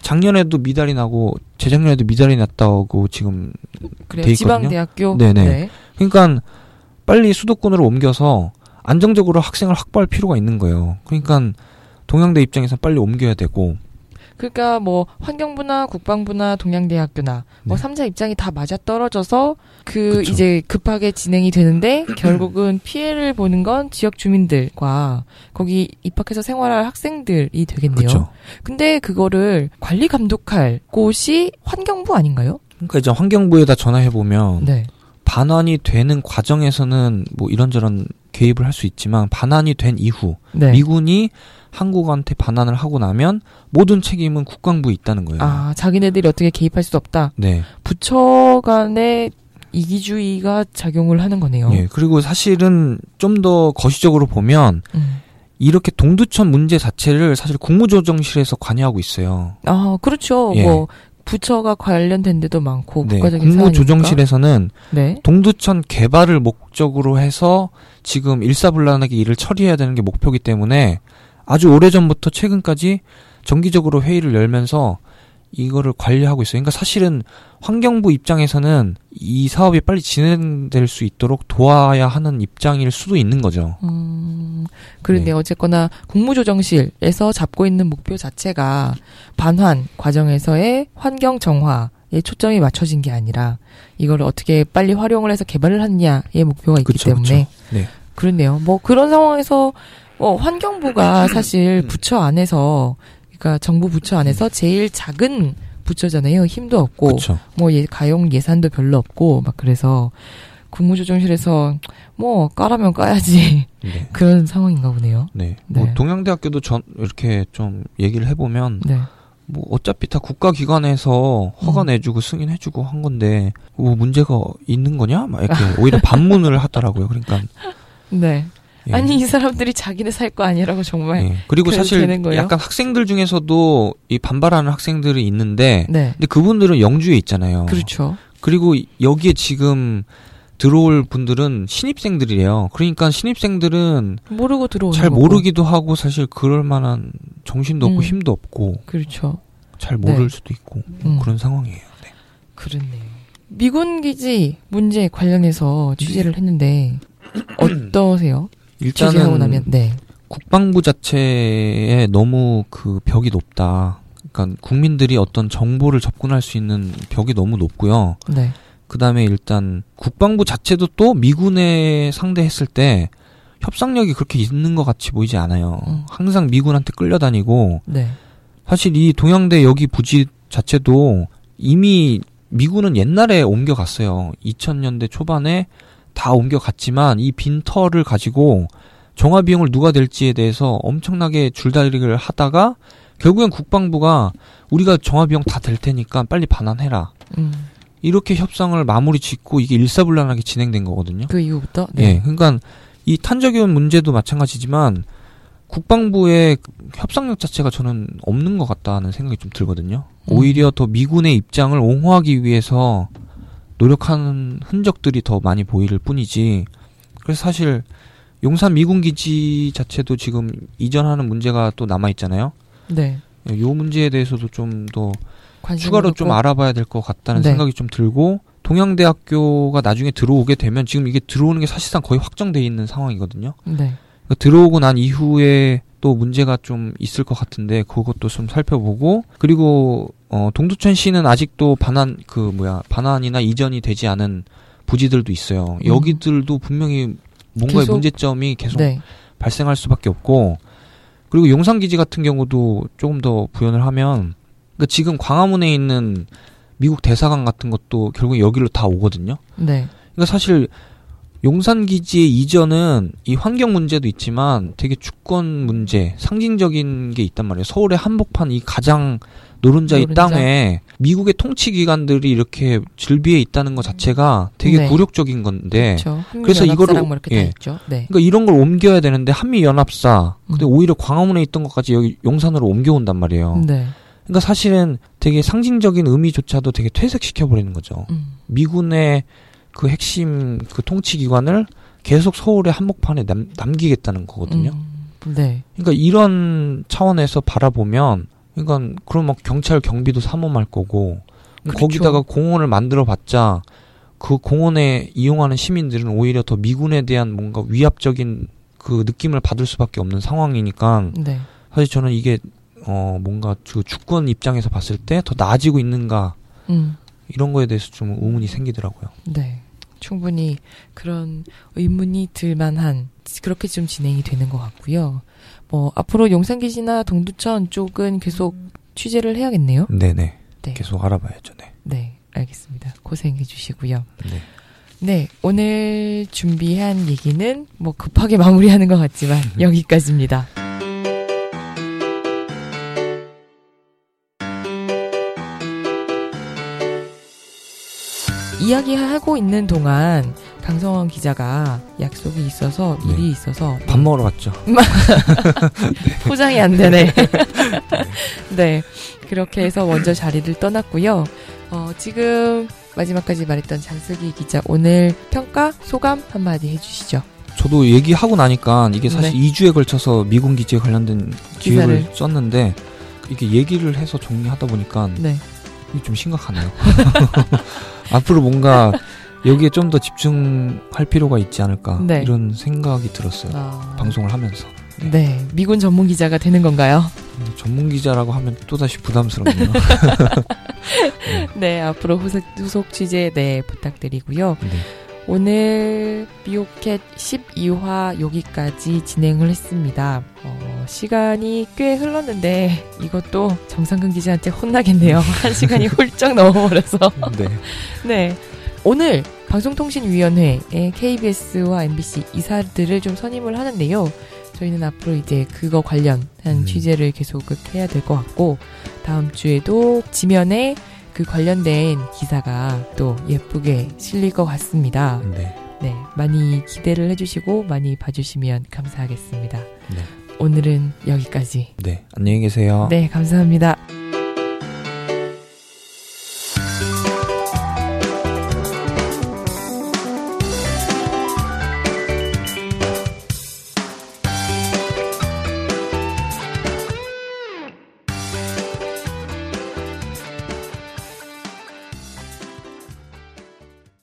작년에도 미달이 나고 재작년에도 미달이 났다고 지금 그래요. 돼 있거든요. 지방 대학교. 네네. 네. 그러니까 빨리 수도권으로 옮겨서 안정적으로 학생을 확보할 필요가 있는 거예요. 그러니까 동양대 입장에서 빨리 옮겨야 되고 그러니까 뭐 환경부나 국방부나 동양대학교나 뭐 네. 삼자 입장이 다 맞아 떨어져서 그 그쵸. 이제 급하게 진행이 되는데 결국은 피해를 보는 건 지역 주민들과 거기 입학해서 생활할 학생들이 되겠네요. 그렇죠. 근데 그거를 관리 감독할 곳이 환경부 아닌가요? 그러니까 이제 환경부에다 전화해 보면 네. 반환이 되는 과정에서는 뭐 이런저런 개입을 할 수 있지만 반환이 된 이후 네. 미군이 한국한테 반환을 하고 나면 모든 책임은 국방부에 있다는 거예요. 아, 자기네들이 어떻게 개입할 수 없다. 네. 부처 간의 이기주의가 작용을 하는 거네요. 예. 그리고 사실은 좀 더 거시적으로 보면 음. 이렇게 동두천 문제 자체를 사실 국무조정실에서 관여하고 있어요. 아, 그렇죠. 예. 뭐 부처가 관련된 데도 많고 네. 국가적인 국무조정실에서는. 네. 동두천 개발을 목적으로 해서 지금 일사불란하게 일을 처리해야 되는 게 목표이기 때문에 아주 오래전부터 최근까지 정기적으로 회의를 열면서 이거를 관리하고 있어요. 그러니까 사실은 환경부 입장에서는 이 사업이 빨리 진행될 수 있도록 도와야 하는 입장일 수도 있는 거죠. 음, 그런데 네. 어쨌거나 국무조정실에서 잡고 있는 목표 자체가 반환 과정에서의 환경 정화 에 초점이 맞춰진 게 아니라 이걸 어떻게 빨리 활용을 해서 개발을 하느냐의 목표가 있기 그쵸, 때문에 그쵸. 네. 그렇네요. 뭐 그런 상황에서 어, 환경부가 사실 부처 안에서 그러니까 정부 부처 안에서 제일 작은 부처잖아요. 힘도 없고 그렇죠. 뭐 예, 가용 예산도 별로 없고 막 그래서 국무조정실에서 뭐 까라면 까야지 네. 그런 상황인가 보네요. 네. 네. 뭐 동양대학교도 전 이렇게 좀 얘기를 해보면 네. 뭐 어차피 다 국가기관에서 허가 음. 내주고 승인해주고 한 건데 뭐 문제가 있는 거냐? 막 이렇게 오히려 반문을 하더라고요. 그러니까 네. 예. 아니 이 사람들이 자기네 살 거 아니라고 정말. 예. 그리고 사실? 약간 학생들 중에서도 이 반발하는 학생들이 있는데 네. 근데 그분들은 영주에 있잖아요. 그렇죠. 그리고 여기에 지금 들어올 분들은 신입생들이에요. 그러니까 신입생들은 모르고 들어오는 잘 거고. 모르기도 하고 사실 그럴 만한 정신도 없고 음. 힘도 없고 그렇죠. 잘 모를 네. 수도 있고 음. 그런 상황이에요. 네. 그렇네요. 미군 기지 문제 관련해서 취재를 했는데 어떠세요? 일단은 나면 네. 국방부 자체에 너무 그 벽이 높다. 그러니까 국민들이 어떤 정보를 접근할 수 있는 벽이 너무 높고요. 네. 그다음에 일단 국방부 자체도 또 미군에 상대했을 때 협상력이 그렇게 있는 것 같이 보이지 않아요. 음. 항상 미군한테 끌려다니고 네. 사실 이 동양대 여기 부지 자체도 이미 미군은 옛날에 옮겨갔어요. 2000년대 초반에 다 옮겨갔지만 이 빈터를 가지고 정화 비용을 누가 낼지에 대해서 엄청나게 줄다리기를 하다가 결국엔 국방부가 우리가 정화 비용 다 될 테니까 빨리 반환해라. 음. 이렇게 협상을 마무리 짓고 이게 일사불란하게 진행된 거거든요. 그 이후부터 예. 네. 그러니까 이 탄저기원 문제도 마찬가지지만 국방부의 협상력 자체가 저는 없는 것 같다는 생각이 좀 들거든요. 음. 오히려 더 미군의 입장을 옹호하기 위해서 노력하는 흔적들이 더 많이 보일 뿐이지. 그래서 사실 용산 미군 기지 자체도 지금 이전하는 문제가 또 남아 있잖아요. 네. 요 문제에 대해서도 좀 더 추가로 좀 갖고. 알아봐야 될 것 같다는 네. 생각이 좀 들고 동양대학교가 나중에 들어오게 되면 지금 이게 들어오는 게 사실상 거의 확정돼 있는 상황이거든요. 네. 그러니까 들어오고 난 이후에 또 문제가 좀 있을 것 같은데 그것도 좀 살펴보고 그리고 어 동두천 씨는 아직도 반환 그 뭐야 반환이나 이전이 되지 않은 부지들도 있어요. 음. 여기들도 분명히 뭔가의 계속- 문제점이 계속 네. 발생할 수밖에 없고 그리고 용산 기지 같은 경우도 조금 더 부연을 하면 그러니까 지금 광화문에 있는 미국 대사관 같은 것도 결국 여기로 다 오거든요. 네. 그러니까 사실 용산 기지의 이전은 이 환경 문제도 있지만 되게 주권 문제, 상징적인 게 있단 말이에요. 서울의 한복판 이 가장 노른자 이 노른자. 땅에 미국의 통치 기관들이 이렇게 즐비해 있다는 것 자체가 되게 네. 굴욕적인 건데 그렇죠. 그래서 이거를- 뭐 예. 네. 그러니까 이런 걸 옮겨야 되는데 한미 연합사 근데 음. 오히려 광화문에 있던 것까지 여기 용산으로 옮겨온단 말이에요. 네. 그러니까 사실은 되게 상징적인 의미조차도 되게 퇴색시켜 버리는 거죠. 음. 미군의 그 핵심 그 통치 기관을 계속 서울의 한복판에 남, 남기겠다는 거거든요. 음. 네. 그러니까 이런 차원에서 바라보면 그러니까 그럼 막 경찰 경비도 삼엄할 거고 그렇죠. 거기다가 공원을 만들어 봤자 그 공원에 이용하는 시민들은 오히려 더 미군에 대한 뭔가 위압적인 그 느낌을 받을 수밖에 없는 상황이니까 네. 사실 저는 이게 어 뭔가 그 주권 입장에서 봤을 때 더 나아지고 있는가 음. 이런 거에 대해서 좀 의문이 생기더라고요. 네. 충분히 그런 의문이 들만한 그렇게 좀 진행이 되는 것 같고요. 뭐 앞으로 용산기지나 동두천 쪽은 계속 취재를 해야겠네요. 네네. 네. 계속 알아봐야죠. 네. 네, 알겠습니다. 고생해 주시고요. 네. 네, 오늘 준비한 얘기는 뭐 급하게 마무리하는 것 같지만 여기까지입니다. 이야기하고 있는 동안 강성원 기자가 약속이 있어서 네. 일이 있어서 밥 먹으러 갔죠. 포장이 안 되네. 네. 그렇게 해서 먼저 자리를 떠났고요. 어, 지금 마지막까지 말했던 장슬기 기자 오늘 평가 소감 한마디 해주시죠. 저도 얘기하고 나니까 이게 사실 네. 2주에 걸쳐서 미군 기지에 관련된 기획을 기사를. 썼는데 이게 얘기를 해서 정리하다 보니까 네. 이게 좀 심각하네요. 앞으로 뭔가 여기에 좀 더 집중할 필요가 있지 않을까 네. 이런 생각이 들었어요. 아, 방송을 하면서 네. 미군 전문 기자가 되는 건가요? 근데 전문 기자라고 하면 또 다시 부담스럽네요. 네. 앞으로 후속, 후속 취재 네 부탁드리고요. 네. 오늘 미오캣 12화 여기까지 진행을 했습니다. 어, 시간이 꽤 흘렀는데 이것도 정상근 기자한테 혼나겠네요. 한 시간이 훌쩍 넘어버려서. 네. 네. 오늘 방송통신위원회에 KBS와 MBC 이사들을 좀 선임을 하는데요. 저희는 앞으로 이제 그거 관련한 음. 취재를 계속 해야 될 것 같고 다음 주에도 지면에 그 관련된 기사가 또 예쁘게 실릴 것 같습니다. 네. 네, 많이 기대를 해주시고 많이 봐주시면 감사하겠습니다. 네. 오늘은 여기까지. 네. 안녕히 계세요. 네, 감사합니다.